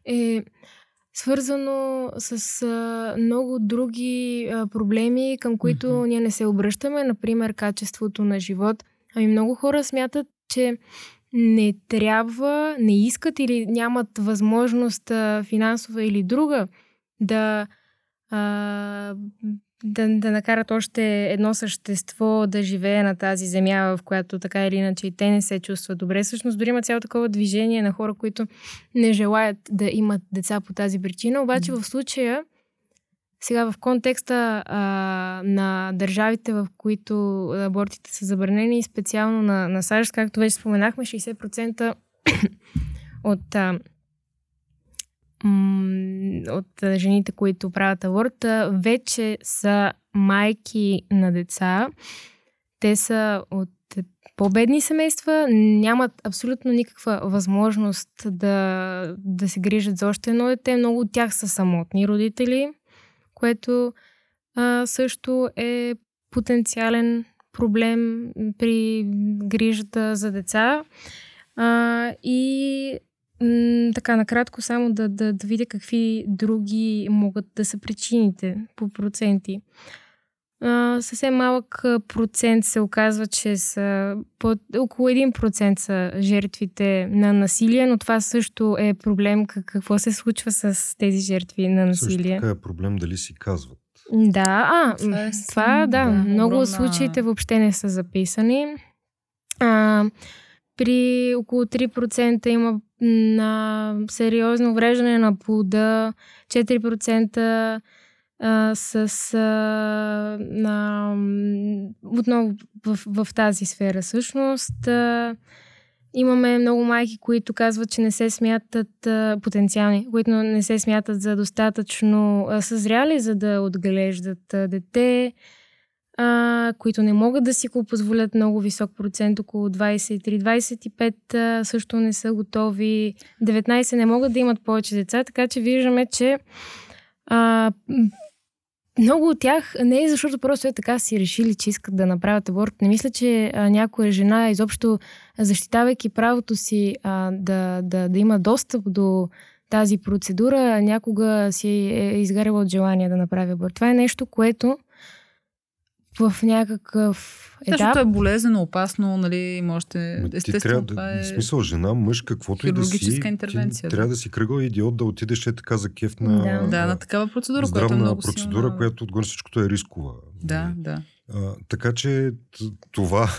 е свързано с а, много други а, проблеми, към които mm-hmm. ние не се обръщаме, например качеството на живот. Ами много хора смятат, че не трябва, не искат или нямат възможност финансова или друга да а, да, да накарат още едно същество да живее на тази земя, в която така или иначе и те не се чувстват добре. Всъщност дори има цяло такова движение на хора, които не желаят да имат деца по тази причина. Обаче в случая, сега в контекста а, на държавите, в които абортите са забранени, специално на, на САЩ, както вече споменахме, 60% <coughs> от а, от жените, които правят аборт, вече са майки на деца. Те са от по-бедни семейства, нямат абсолютно никаква възможност да, да се грижат за още едно дете. Много от тях са самотни родители, което а, също е потенциален проблем при грижата за деца. А, и М- така, накратко само да, да, да видя какви други могат да са причините по проценти. А, съвсем малък процент се оказва, че са под, около 1% са жертвите на насилие, но това също е проблем какво се случва с тези жертви на насилие. Също така е проблем дали си казват. Да, а, това, е, това да, да, много огромна... случаите въобще не са записани. А, при около 3% има на сериозно увреждане на плода, 4% а, с а, на, отново в, в тази сфера всъщност. А, имаме много майки, които казват, че не се смятат а, потенциални, които не се смятат за достатъчно а, съзряли, за да отглеждат а, дете а, които не могат да си го позволят много висок процент, около 23-25 също не са готови, 19 не могат да имат повече деца, така че виждаме, че а, много от тях не е защото просто е така си решили, че искат да направят аборт. Не мисля, че някоя жена, изобщо защитавайки правото си а, да, да, да има достъп до тази процедура, някога си е изгаряла от желание да направи аборт. Това е нещо, което в някакъв етап. Защото е болезнено, опасно, нали, можете... Естествено, ти трябва това е... В смисъл, жена, мъж, каквото и да си... интервенция. Ти, да. трябва да си кръгъл идиот да отидеш е така за кеф на... Да, да на такава процедура, която е много процедура, силна. която отгоре всичкото е рискова. Да, нали? да. А, така че това,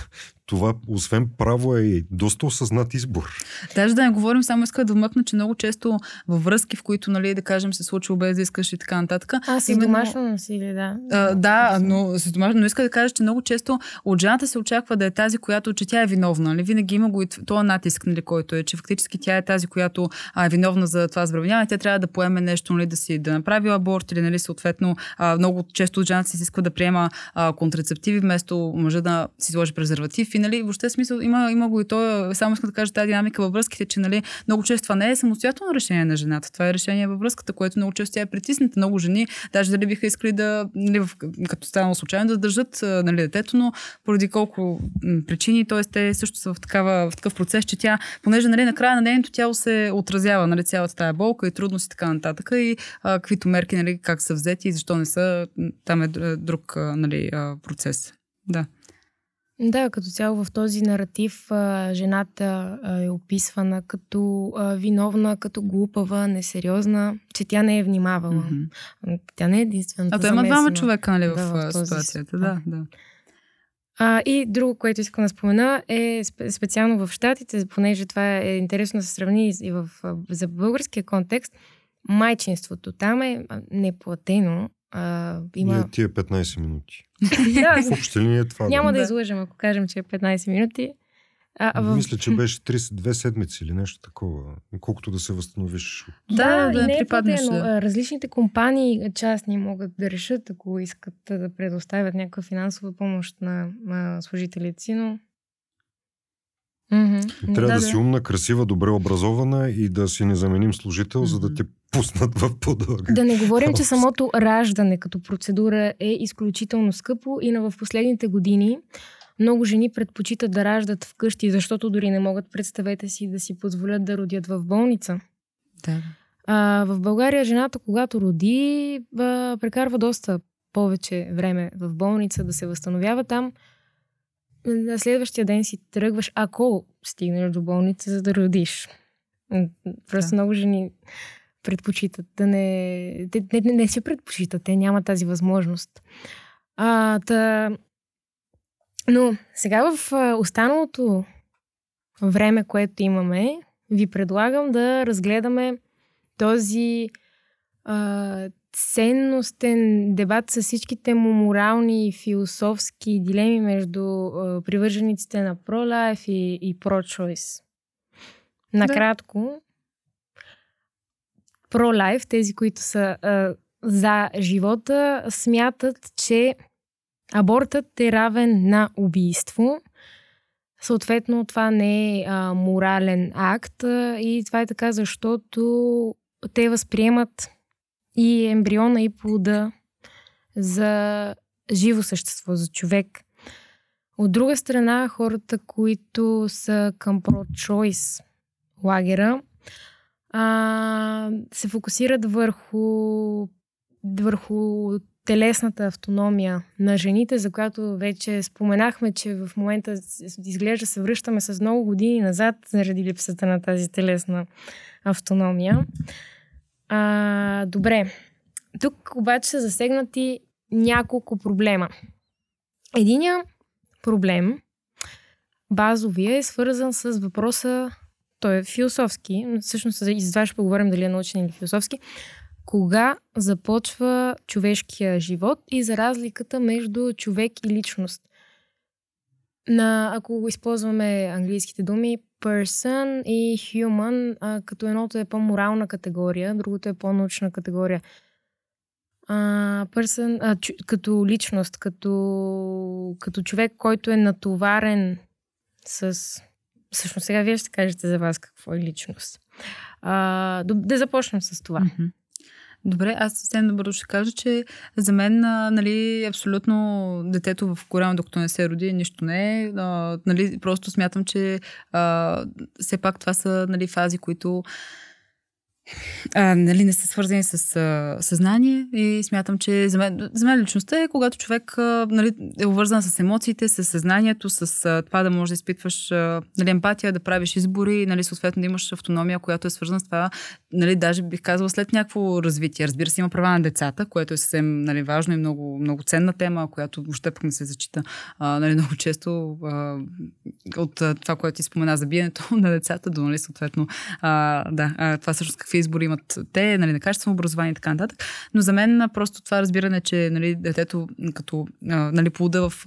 това, освен право, е доста осъзнат избор. Даже да не говорим, само иска да вмъкна, че много често във връзки, в които, нали, да кажем, се случва без да искаш и така нататък. А, с именно... домашно насилие, да. А, да, но с домашно, но иска да кажа, че много често от жената се очаква да е тази, която, че тя е виновна. Нали? Винаги има го и този натиск, нали, който е, че фактически тя е тази, която а, е виновна за това забравяние. Тя трябва да поеме нещо, нали, да си да направи аборт или, нали, съответно, а, много често от жената се изисква да приема а, контрацептиви вместо мъжа да си сложи презерватив и нали, въобще смисъл има, има го и то, само иска да кажа тази динамика във връзките, че нали, много често това не е самостоятелно решение на жената. Това е решение във връзката, което много често тя е притисната. Много жени, даже дали биха искали да, нали, като станало случайно, да държат нали, детето, но поради колко причини, т.е. те също са в, такава, в такъв процес, че тя, понеже нали, накрая на нейното тяло се отразява нали, цялата тая болка и трудност и така нататък и а, каквито мерки, нали, как са взети и защо не са, там е друг нали, процес. Да. Да, като цяло в този наратив а, жената а, е описвана като а, виновна, като глупава, несериозна, че тя не е внимавала. Mm-hmm. Тя не е единствената. А то има двама човека, нали, да, в, в ситуацията. Да, да. А, и друго, което искам да спомена е специално в Штатите, понеже това е интересно да се сравни и в, за българския контекст, майчинството там е неплатено А, има... <laughs> Не, тия 15 минути. да, В общи линии е това. няма да Да. излъжем, ако кажем, че е 15 минути. А, а в... Мисля, че <laughs> беше 32 седмици или нещо такова. Колкото да се възстановиш. Да, да и не е припаднеш, платено. да. Различните компании частни могат да решат, ако искат да предоставят някаква финансова помощ на, на служителите си, но... Мгм. Трябва да, Да, си да. умна, красива, добре образована и да си незаменим служител, за да те пуснат в по-дълга. Да не говорим, че самото раждане като процедура е изключително скъпо и на в последните години много жени предпочитат да раждат вкъщи, защото дори не могат, представете си, да си позволят да родят в болница. Да. А, в България жената, когато роди, а, прекарва доста повече време в болница да се възстановява там. На следващия ден си тръгваш, ако стигнеш до болница, за да родиш. Просто Да. много жени предпочитат да не... Те, не, не, не се предпочитат, те нямат тази възможност. А, та... Но сега в останалото време, което имаме, ви предлагам да разгледаме този а, ценностен дебат с всичките му морални и философски дилеми между а, привържениците на pro-life и, и pro-choice. Накратко, pro-life, тези, които са а, за живота, смятат, че абортът е равен на убийство. Съответно, това не е а, морален акт а, и това е така, защото те възприемат и ембриона, и плода за живо същество, за човек. От друга страна, хората, които са към pro-choice лагера, а, се фокусират върху, върху телесната автономия на жените, за която вече споменахме, че в момента изглежда се връщаме с много години назад заради липсата на тази телесна автономия. А, добре. Тук обаче са засегнати няколко проблема. Единия проблем, базовия, е свързан с въпроса, той е философски, но всъщност и за това ще поговорим дали е научен или философски, кога започва човешкия живот и за разликата между човек и личност. На, ако използваме английските думи, person и human, а, като едното е по-морална категория, другото е по-научна категория. А, person, а, чу, като личност, като, като човек, който е натоварен с... Всъщност сега вие ще кажете за вас какво е личност. А, да, започнем с това. Добре, аз съвсем добро ще кажа, че за мен, нали, абсолютно детето в корема, докато не се роди, нищо не е. Нали, просто смятам, че а, все пак това са нали, фази, които а, нали, не са свързани с а, съзнание и смятам, че за мен, за мен личността е когато човек а, нали, е обвързан с емоциите, с съзнанието, с а, това да можеш да изпитваш а, нали, емпатия, да правиш избори, нали, съответно да имаш автономия, която е свързана с това, нали, даже бих казала след някакво развитие. Разбира се, има права на децата, което е съвсем нали, важно и много, много ценна тема, която въобще пък не се зачита а, нали, много често а, от а, това, което ти спомена за биенето <laughs> на децата до, нали, съответно, а, да, а, това всъщност какви избори имат те, нали, на качествено образование и така нататък. Но за мен просто това разбиране, че нали, детето като нали, плода в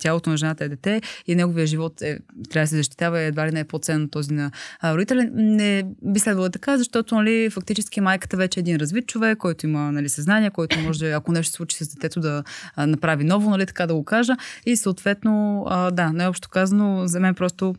тялото на жената е дете и неговия живот е, трябва да се защитава и едва ли не е по-ценно този на родителя. Не би следвало е така, защото нали, фактически майката вече е един развит човек, който има нали, съзнание, който може, ако нещо се случи с детето, да направи ново, нали, така да го кажа. И съответно, да, най-общо казано, за мен просто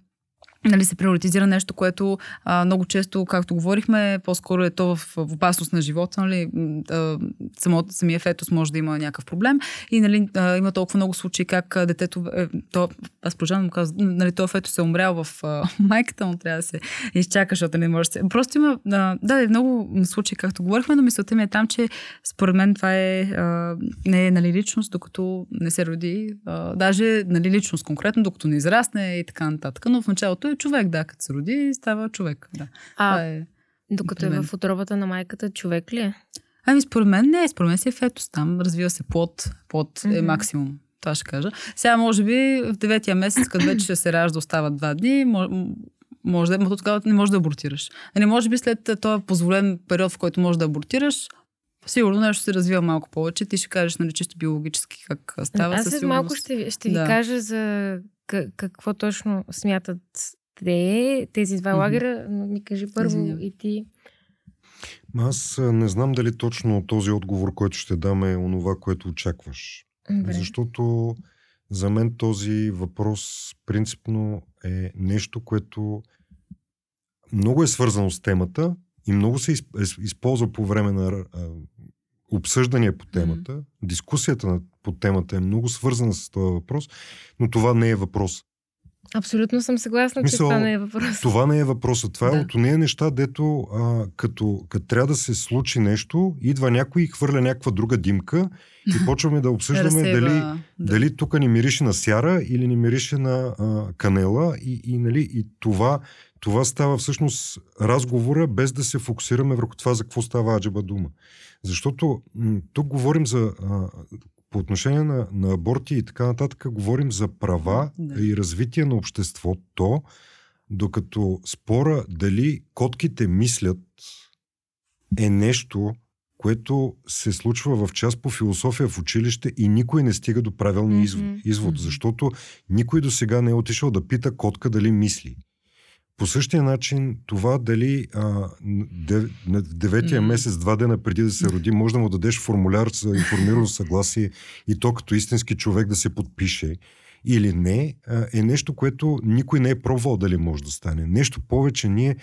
нали, се приоритизира нещо, което а, много често, както говорихме, по-скоро е то в, в опасност на живота. Нали, а, само, самия фетус може да има някакъв проблем и нали, а, има толкова много случаи как детето, е, то, аз продължавам да му казвам, нали, то фетус е умрял в а, <laughs> майката му, трябва да се изчака, защото не може да се... Просто има, а, да, е много случаи, както говорихме, но мисълта ми е там, че според мен това е, а, не е нали, личност, докато не се роди. А, даже нали, личност конкретно, докато не израсне и така нататък. Но в началото е човек, да, като се роди, става човек. Да. Това А, е... докато е в отробата на майката, човек ли е? Ами според мен не, според мен си е фетус там, развива се плод, плод е Мгм. максимум. Това ще кажа. Сега, може би, в деветия месец, като вече ще се ражда, остават два дни, може, да, но тогава не можеш да абортираш. Нали, може би след този позволен период, в който можеш да абортираш, Сигурно нещо се развива малко повече. Ти ще кажеш, нали, чисто биологически как става. Аз след малко ще, ще ви да. кажа за какво точно смятат те, тези два лагера, но ми кажи първо Извиня. и ти. Аз не знам дали точно този отговор, който ще дам е онова, което очакваш. Добре. Защото за мен този въпрос принципно е нещо, което много е свързано с темата и много се използва по време на обсъждания по темата. Дискусията по темата е много свързана с този въпрос, но това не е въпрос. Абсолютно съм съгласна, Мисъл, че това не е въпрос. Това не е въпросът. Това е да. е от нея неща, дето а, като, като трябва да се случи нещо, идва някой и хвърля някаква друга димка и <laughs> почваме да обсъждаме дали, да. дали тук ни мирише на сяра или ни мирише на а, канела и, и, нали, и това, това става всъщност разговора без да се фокусираме върху това за какво става аджаба дума. Защото м- тук говорим за а, по отношение на, на аборти и така нататък, говорим за права да. и развитие на обществото, докато спора дали котките мислят е нещо, което се случва в част по философия в училище и никой не стига до правилния mm-hmm. извод, защото никой до сега не е отишъл да пита котка дали мисли. По същия начин, това дали а, на деветия месец, два дена преди да се роди, може да му дадеш формуляр за информирано съгласие и то като истински човек да се подпише или не, е нещо, което никой не е пробвал дали може да стане. Нещо повече, ние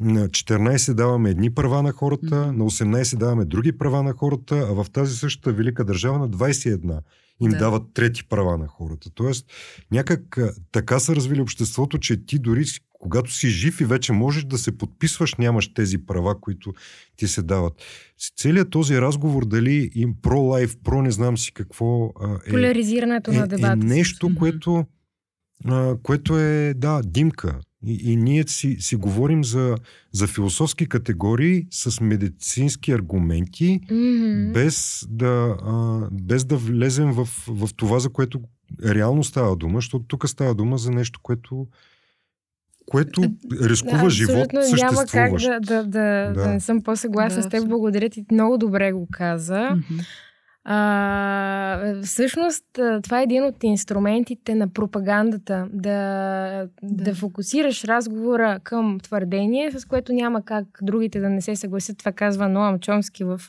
на 14 даваме едни права на хората, mm. на 18 даваме други права на хората, а в тази същата велика държава на 21 им да. дават трети права на хората. Тоест, някак така са развили обществото, че ти дори когато си жив и вече можеш да се подписваш, нямаш тези права, които ти се дават. Целият този разговор, дали им про-лайф, про не знам си какво е... Поляризирането е, на дебата. Е нещо, което, а, което е, да, димка. И, и ние си, си говорим за, за философски категории с медицински аргументи, mm-hmm. без, да, а, без да влезем в, в това, за което реално става дума, защото тук става дума за нещо, което което рискува да, живот няма как да, да, да, да. не съм по-съгласна да, с теб. Благодаря ти. Много добре го каза. Mm-hmm. А, всъщност, това е един от инструментите на пропагандата. Да, да. да фокусираш разговора към твърдение, с което няма как другите да не се съгласят. Това казва Ноам Чомски в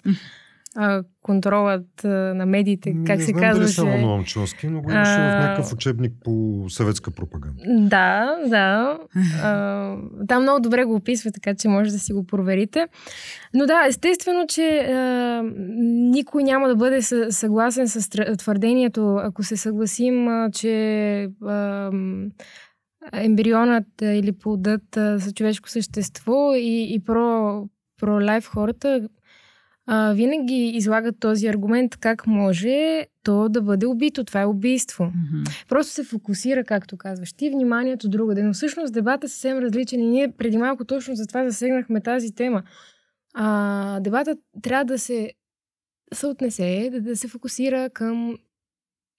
а, контролът а, на медиите, как не се казва. Не знам дали само Ноам Чомски, но го имаше в някакъв учебник по съветска пропаганда. Да, да. А, там много добре го описва, така че може да си го проверите. Но да, естествено, че а, никой няма да бъде съгласен с твърдението, ако се съгласим, а, че а, ембрионът или плодът а, са човешко същество и, и про, про лайф хората а, винаги излагат този аргумент как може то да бъде убито. Това е убийство. Mm-hmm. Просто се фокусира, както казваш ти, вниманието другаде. Но всъщност дебата е съвсем различен и ние преди малко точно за това засегнахме тази тема. А, дебатът трябва да се съотнесе, да, да се фокусира към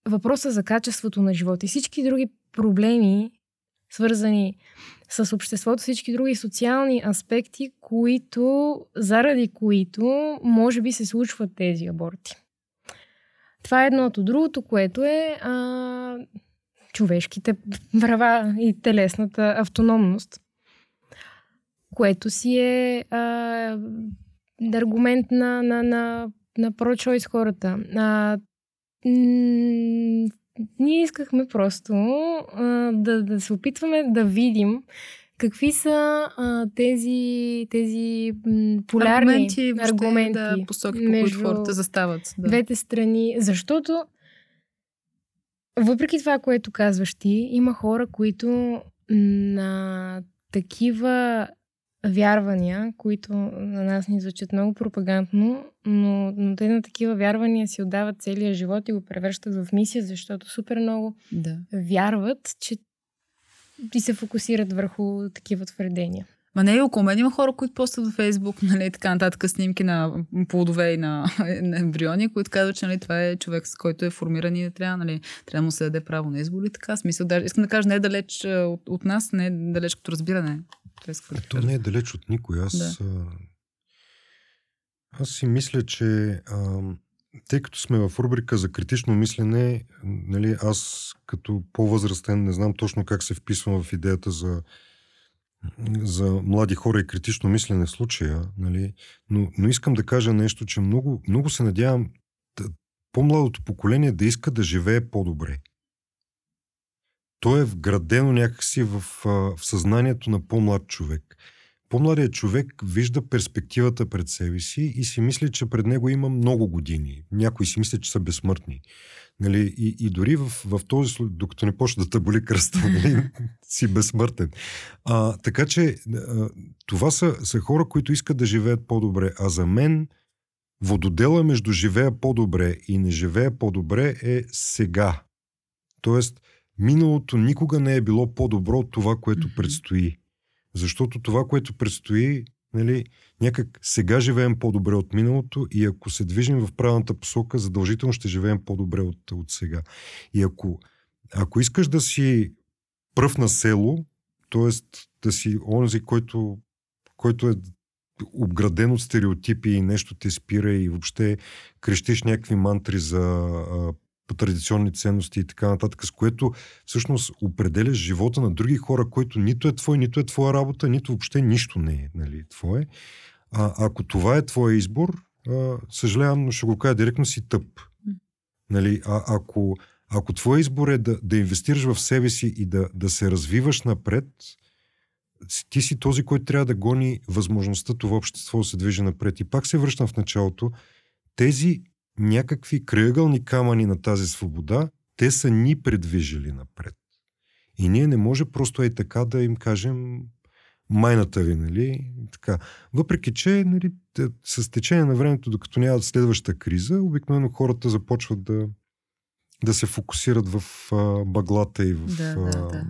въпроса за качеството на живота и всички други проблеми, свързани с обществото, всички други социални аспекти, които, заради които може би се случват тези аборти. Това е едното. Другото, което е а, човешките права и телесната автономност, което си е а, аргумент на, на, на, на про-чойс хората. А, ние искахме просто а, да, да се опитваме да видим какви са а, тези, тези м, полярни аргументи, аргументи да, посоки, по които хората застават. Да. Двете страни. Защото, въпреки това, което казваш ти, има хора, които на такива вярвания, които на нас ни звучат много пропагандно, но, но те на такива вярвания си отдават целия живот и го превръщат в мисия, защото супер много да. вярват, че и се фокусират върху такива твърдения. Ма не, около мен има хора, които постват във Фейсбук, <laughs> нали, така нататък снимки на плодове и на, <laughs> на ембриони, които казват, че нали, това е човек, с който е формиран и трябва, нали, трябва да му се даде право на избор и така. Смисъл, даже, искам да кажа, не е далеч от, от нас, не е далеч като разбиране. Това, да не е далеч от никой. Аз да. Аз си мисля, че а, тъй като сме в рубрика за критично мислене, нали, аз като по-възрастен не знам точно как се вписвам в идеята за, за млади хора и критично мислене случая, нали, но, но искам да кажа нещо, че много, много се надявам по-младото поколение да иска да живее по-добре. То е вградено някакси в, в съзнанието на по-млад човек. По-младият човек вижда перспективата пред себе си и си мисли, че пред него има много години. Някои си мислят, че са безсмъртни. Нали? И, и дори в, в този случай, докато не почне да те боли кръста, <laughs> нали? си безсмъртен. А, така че а, това са, са хора, които искат да живеят по-добре. А за мен вододела между живея по-добре и не живея по-добре е сега. Тоест, миналото никога не е било по-добро от това, което предстои. Защото това, което предстои, нали, някак сега живеем по-добре от миналото и ако се движим в правилната посока, задължително ще живеем по-добре от, от сега. И ако, ако искаш да си пръв на село, т.е. да си онзи, който, който е обграден от стереотипи и нещо те спира и въобще крещиш някакви мантри за по традиционни ценности и така нататък, с което всъщност определяш живота на други хора, който нито е твой, нито е твоя работа, нито въобще нищо не е нали, твое. А ако това е твой избор, а, съжалявам, но ще го кажа директно си тъп. Нали, а ако, ако твой избор е да, да инвестираш в себе си и да, да се развиваш напред, ти си този, който трябва да гони възможността това общество да се движи напред. И пак се връщам в началото. Тези някакви крайъгълни камъни на тази свобода, те са ни предвижили напред. И ние не може просто е така да им кажем майната ви, нали? Така. Въпреки, че нали, с течение на времето, докато няма следваща криза, обикновено хората започват да, да се фокусират в а, баглата и в да, да, да.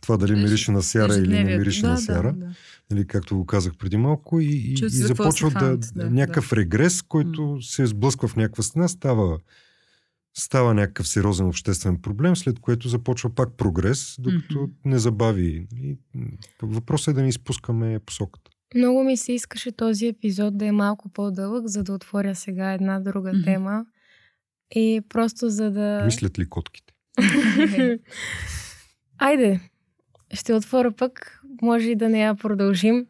това дали мирише на сяра или не мирише да, на сяра. Да, да. Нали, както го казах преди малко, и, и, и започват да, да, някакъв да. регрес, който mm. се сблъсква в някаква стена, става, става някакъв сериозен обществен проблем, след което започва пак прогрес, докато mm-hmm. не забави. И въпросът е да не изпускаме посоката. Много ми се искаше този епизод да е малко по-дълъг, за да отворя сега една друга mm-hmm. тема. И просто за да... Мислят ли котките? <laughs> Айде, ще отворя пък, може и да не я продължим.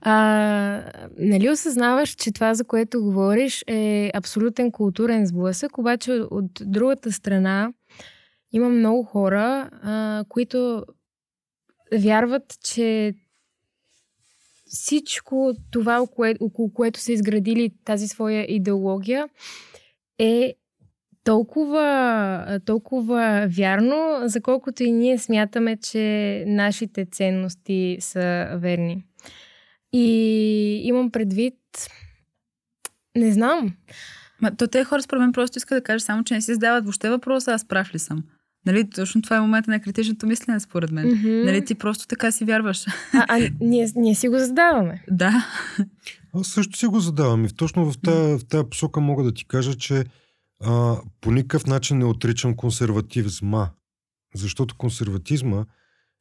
А, нали осъзнаваш, че това, за което говориш, е абсолютен културен сблъсък, обаче от другата страна има много хора, а, които вярват, че всичко това, около което са изградили тази своя идеология, е толкова, толкова вярно, за колкото и ние смятаме, че нашите ценности са верни. И имам предвид, не знам. Ма, то те хора според мен просто иска да кажа само, че не си задават въобще въпроса, аз прав ли съм. Нали, точно това е момента на критичното мислене, според мен. Mm-hmm. Нали, ти просто така си вярваш. А, а ние, ние си го задаваме. Да. Аз също си го задавам и точно в тази, в тази посока мога да ти кажа, че а, по никакъв начин не отричам консерватизма, защото консерватизма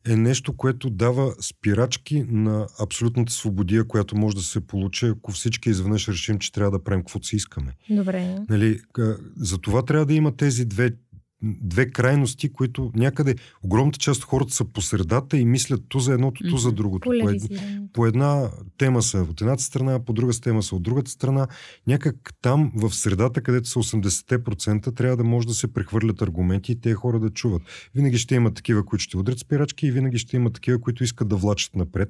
е нещо, което дава спирачки на абсолютната свободия, която може да се получи, ако всички изведнъж решим, че трябва да правим каквото си искаме. Добре. Нали, за това трябва да има тези две две крайности, които някъде огромната част от хората са по средата и мислят ту за едното, ту за другото. По, ед, по една тема са от едната страна, по друга тема са от другата страна. Някак там в средата, където са 80%, трябва да може да се прехвърлят аргументи и тези хора да чуват. Винаги ще има такива, които ще удрят спирачки и винаги ще има такива, които искат да влачат напред.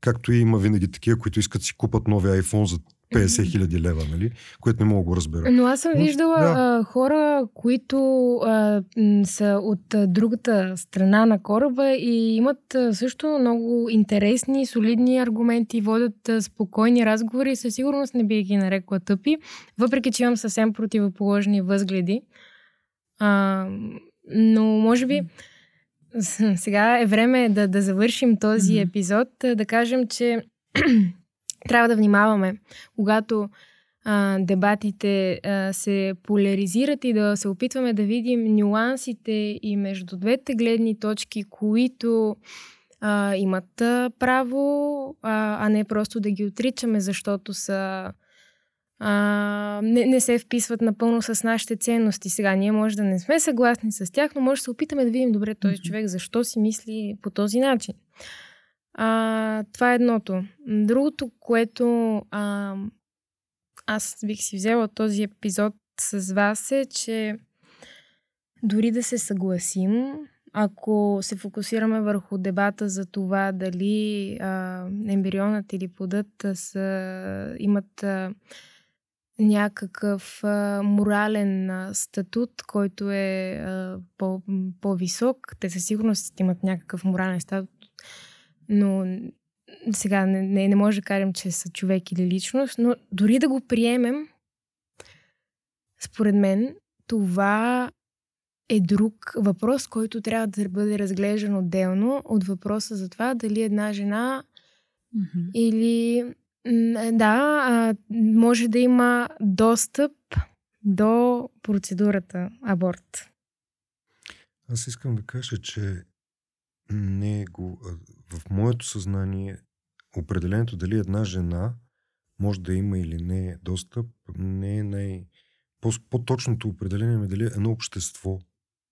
Както и има винаги такива, които искат да си купат нови iPhone за 50 хиляди лева, нали? Което не мога да го разбера. Но аз съм Но, виждала да. а, хора, които а, са от а, другата страна на кораба и имат а, също много интересни, солидни аргументи, водят а, спокойни разговори и със сигурност не би ги нарекла тъпи, въпреки че имам съвсем противоположни възгледи. А, но може би сега е време да, да завършим този епизод, да кажем, че трябва да внимаваме, когато а, дебатите а, се поляризират и да се опитваме да видим нюансите и между двете гледни точки, които а, имат а, право, а, а не просто да ги отричаме, защото са а, не, не се вписват напълно с нашите ценности. Сега ние може да не сме съгласни с тях, но може да се опитаме да видим добре този човек защо си мисли по този начин. А, това е едното. Другото, което а, аз бих си взела този епизод с вас е, че дори да се съгласим, ако се фокусираме върху дебата за това дали а, ембрионът или плодът са, имат а, някакъв а, морален а, статут, който е а, по, по-висок, те със сигурност имат някакъв морален статут, но сега не, не, не може да кажем, че са човек или личност, но дори да го приемем, според мен, това е друг въпрос, който трябва да бъде разглеждан отделно от въпроса за това дали една жена mm-hmm. или да, може да има достъп до процедурата аборт. Аз искам да кажа, че не е го, в моето съзнание определението дали една жена може да има или не достъп не е най... По-точното определение е дали едно общество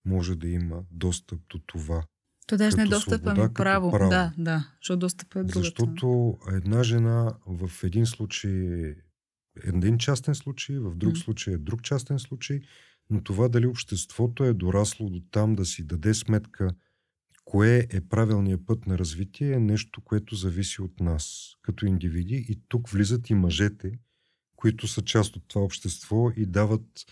може да има достъп до това. То даже не е достъп, свобода, ами право. право. Да, да, защото достъп е другата. Защото една жена в един случай е един частен случай, в друг mm. случай е друг частен случай, но това дали обществото е дорасло до там да си даде сметка кое е правилният път на развитие е нещо, което зависи от нас като индивиди и тук влизат и мъжете, които са част от това общество и дават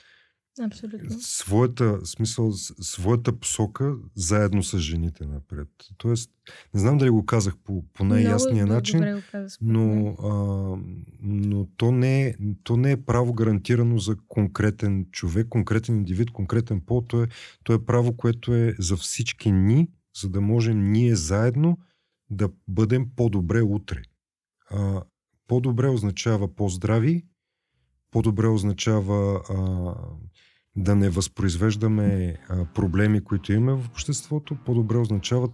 Абсолютно. Своята, смисъл, своята посока заедно с жените напред. Тоест, не знам дали го казах по, по най-ясния Много начин, казах, но, а, но то, не е, то не е право гарантирано за конкретен човек, конкретен индивид, конкретен пол. То е, то е право, което е за всички ни, за да можем ние заедно да бъдем по-добре утре. А, по-добре означава по-здрави, по-добре означава а, да не възпроизвеждаме а, проблеми, които имаме в обществото, по-добре означават,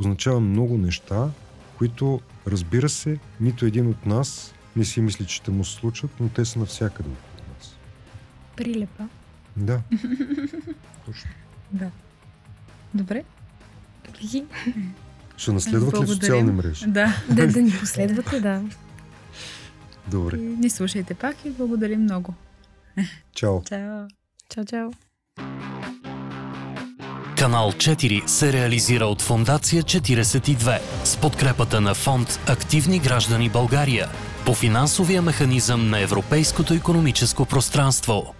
означава много неща, които, разбира се, нито един от нас не си мисли, че ще му се случат, но те са навсякъде около нас. Прилепа. Да. <laughs> Точно. Да. Добре. Ще наследват ли социални мрежи? Да. да, да ни последвате, да. Добре. И ни слушайте пак и благодарим много. Чао. Чао. Чао, чао. Канал 4 се реализира от Фондация 42 с подкрепата на фонд Активни граждани България по финансовия механизъм на Европейското економическо пространство.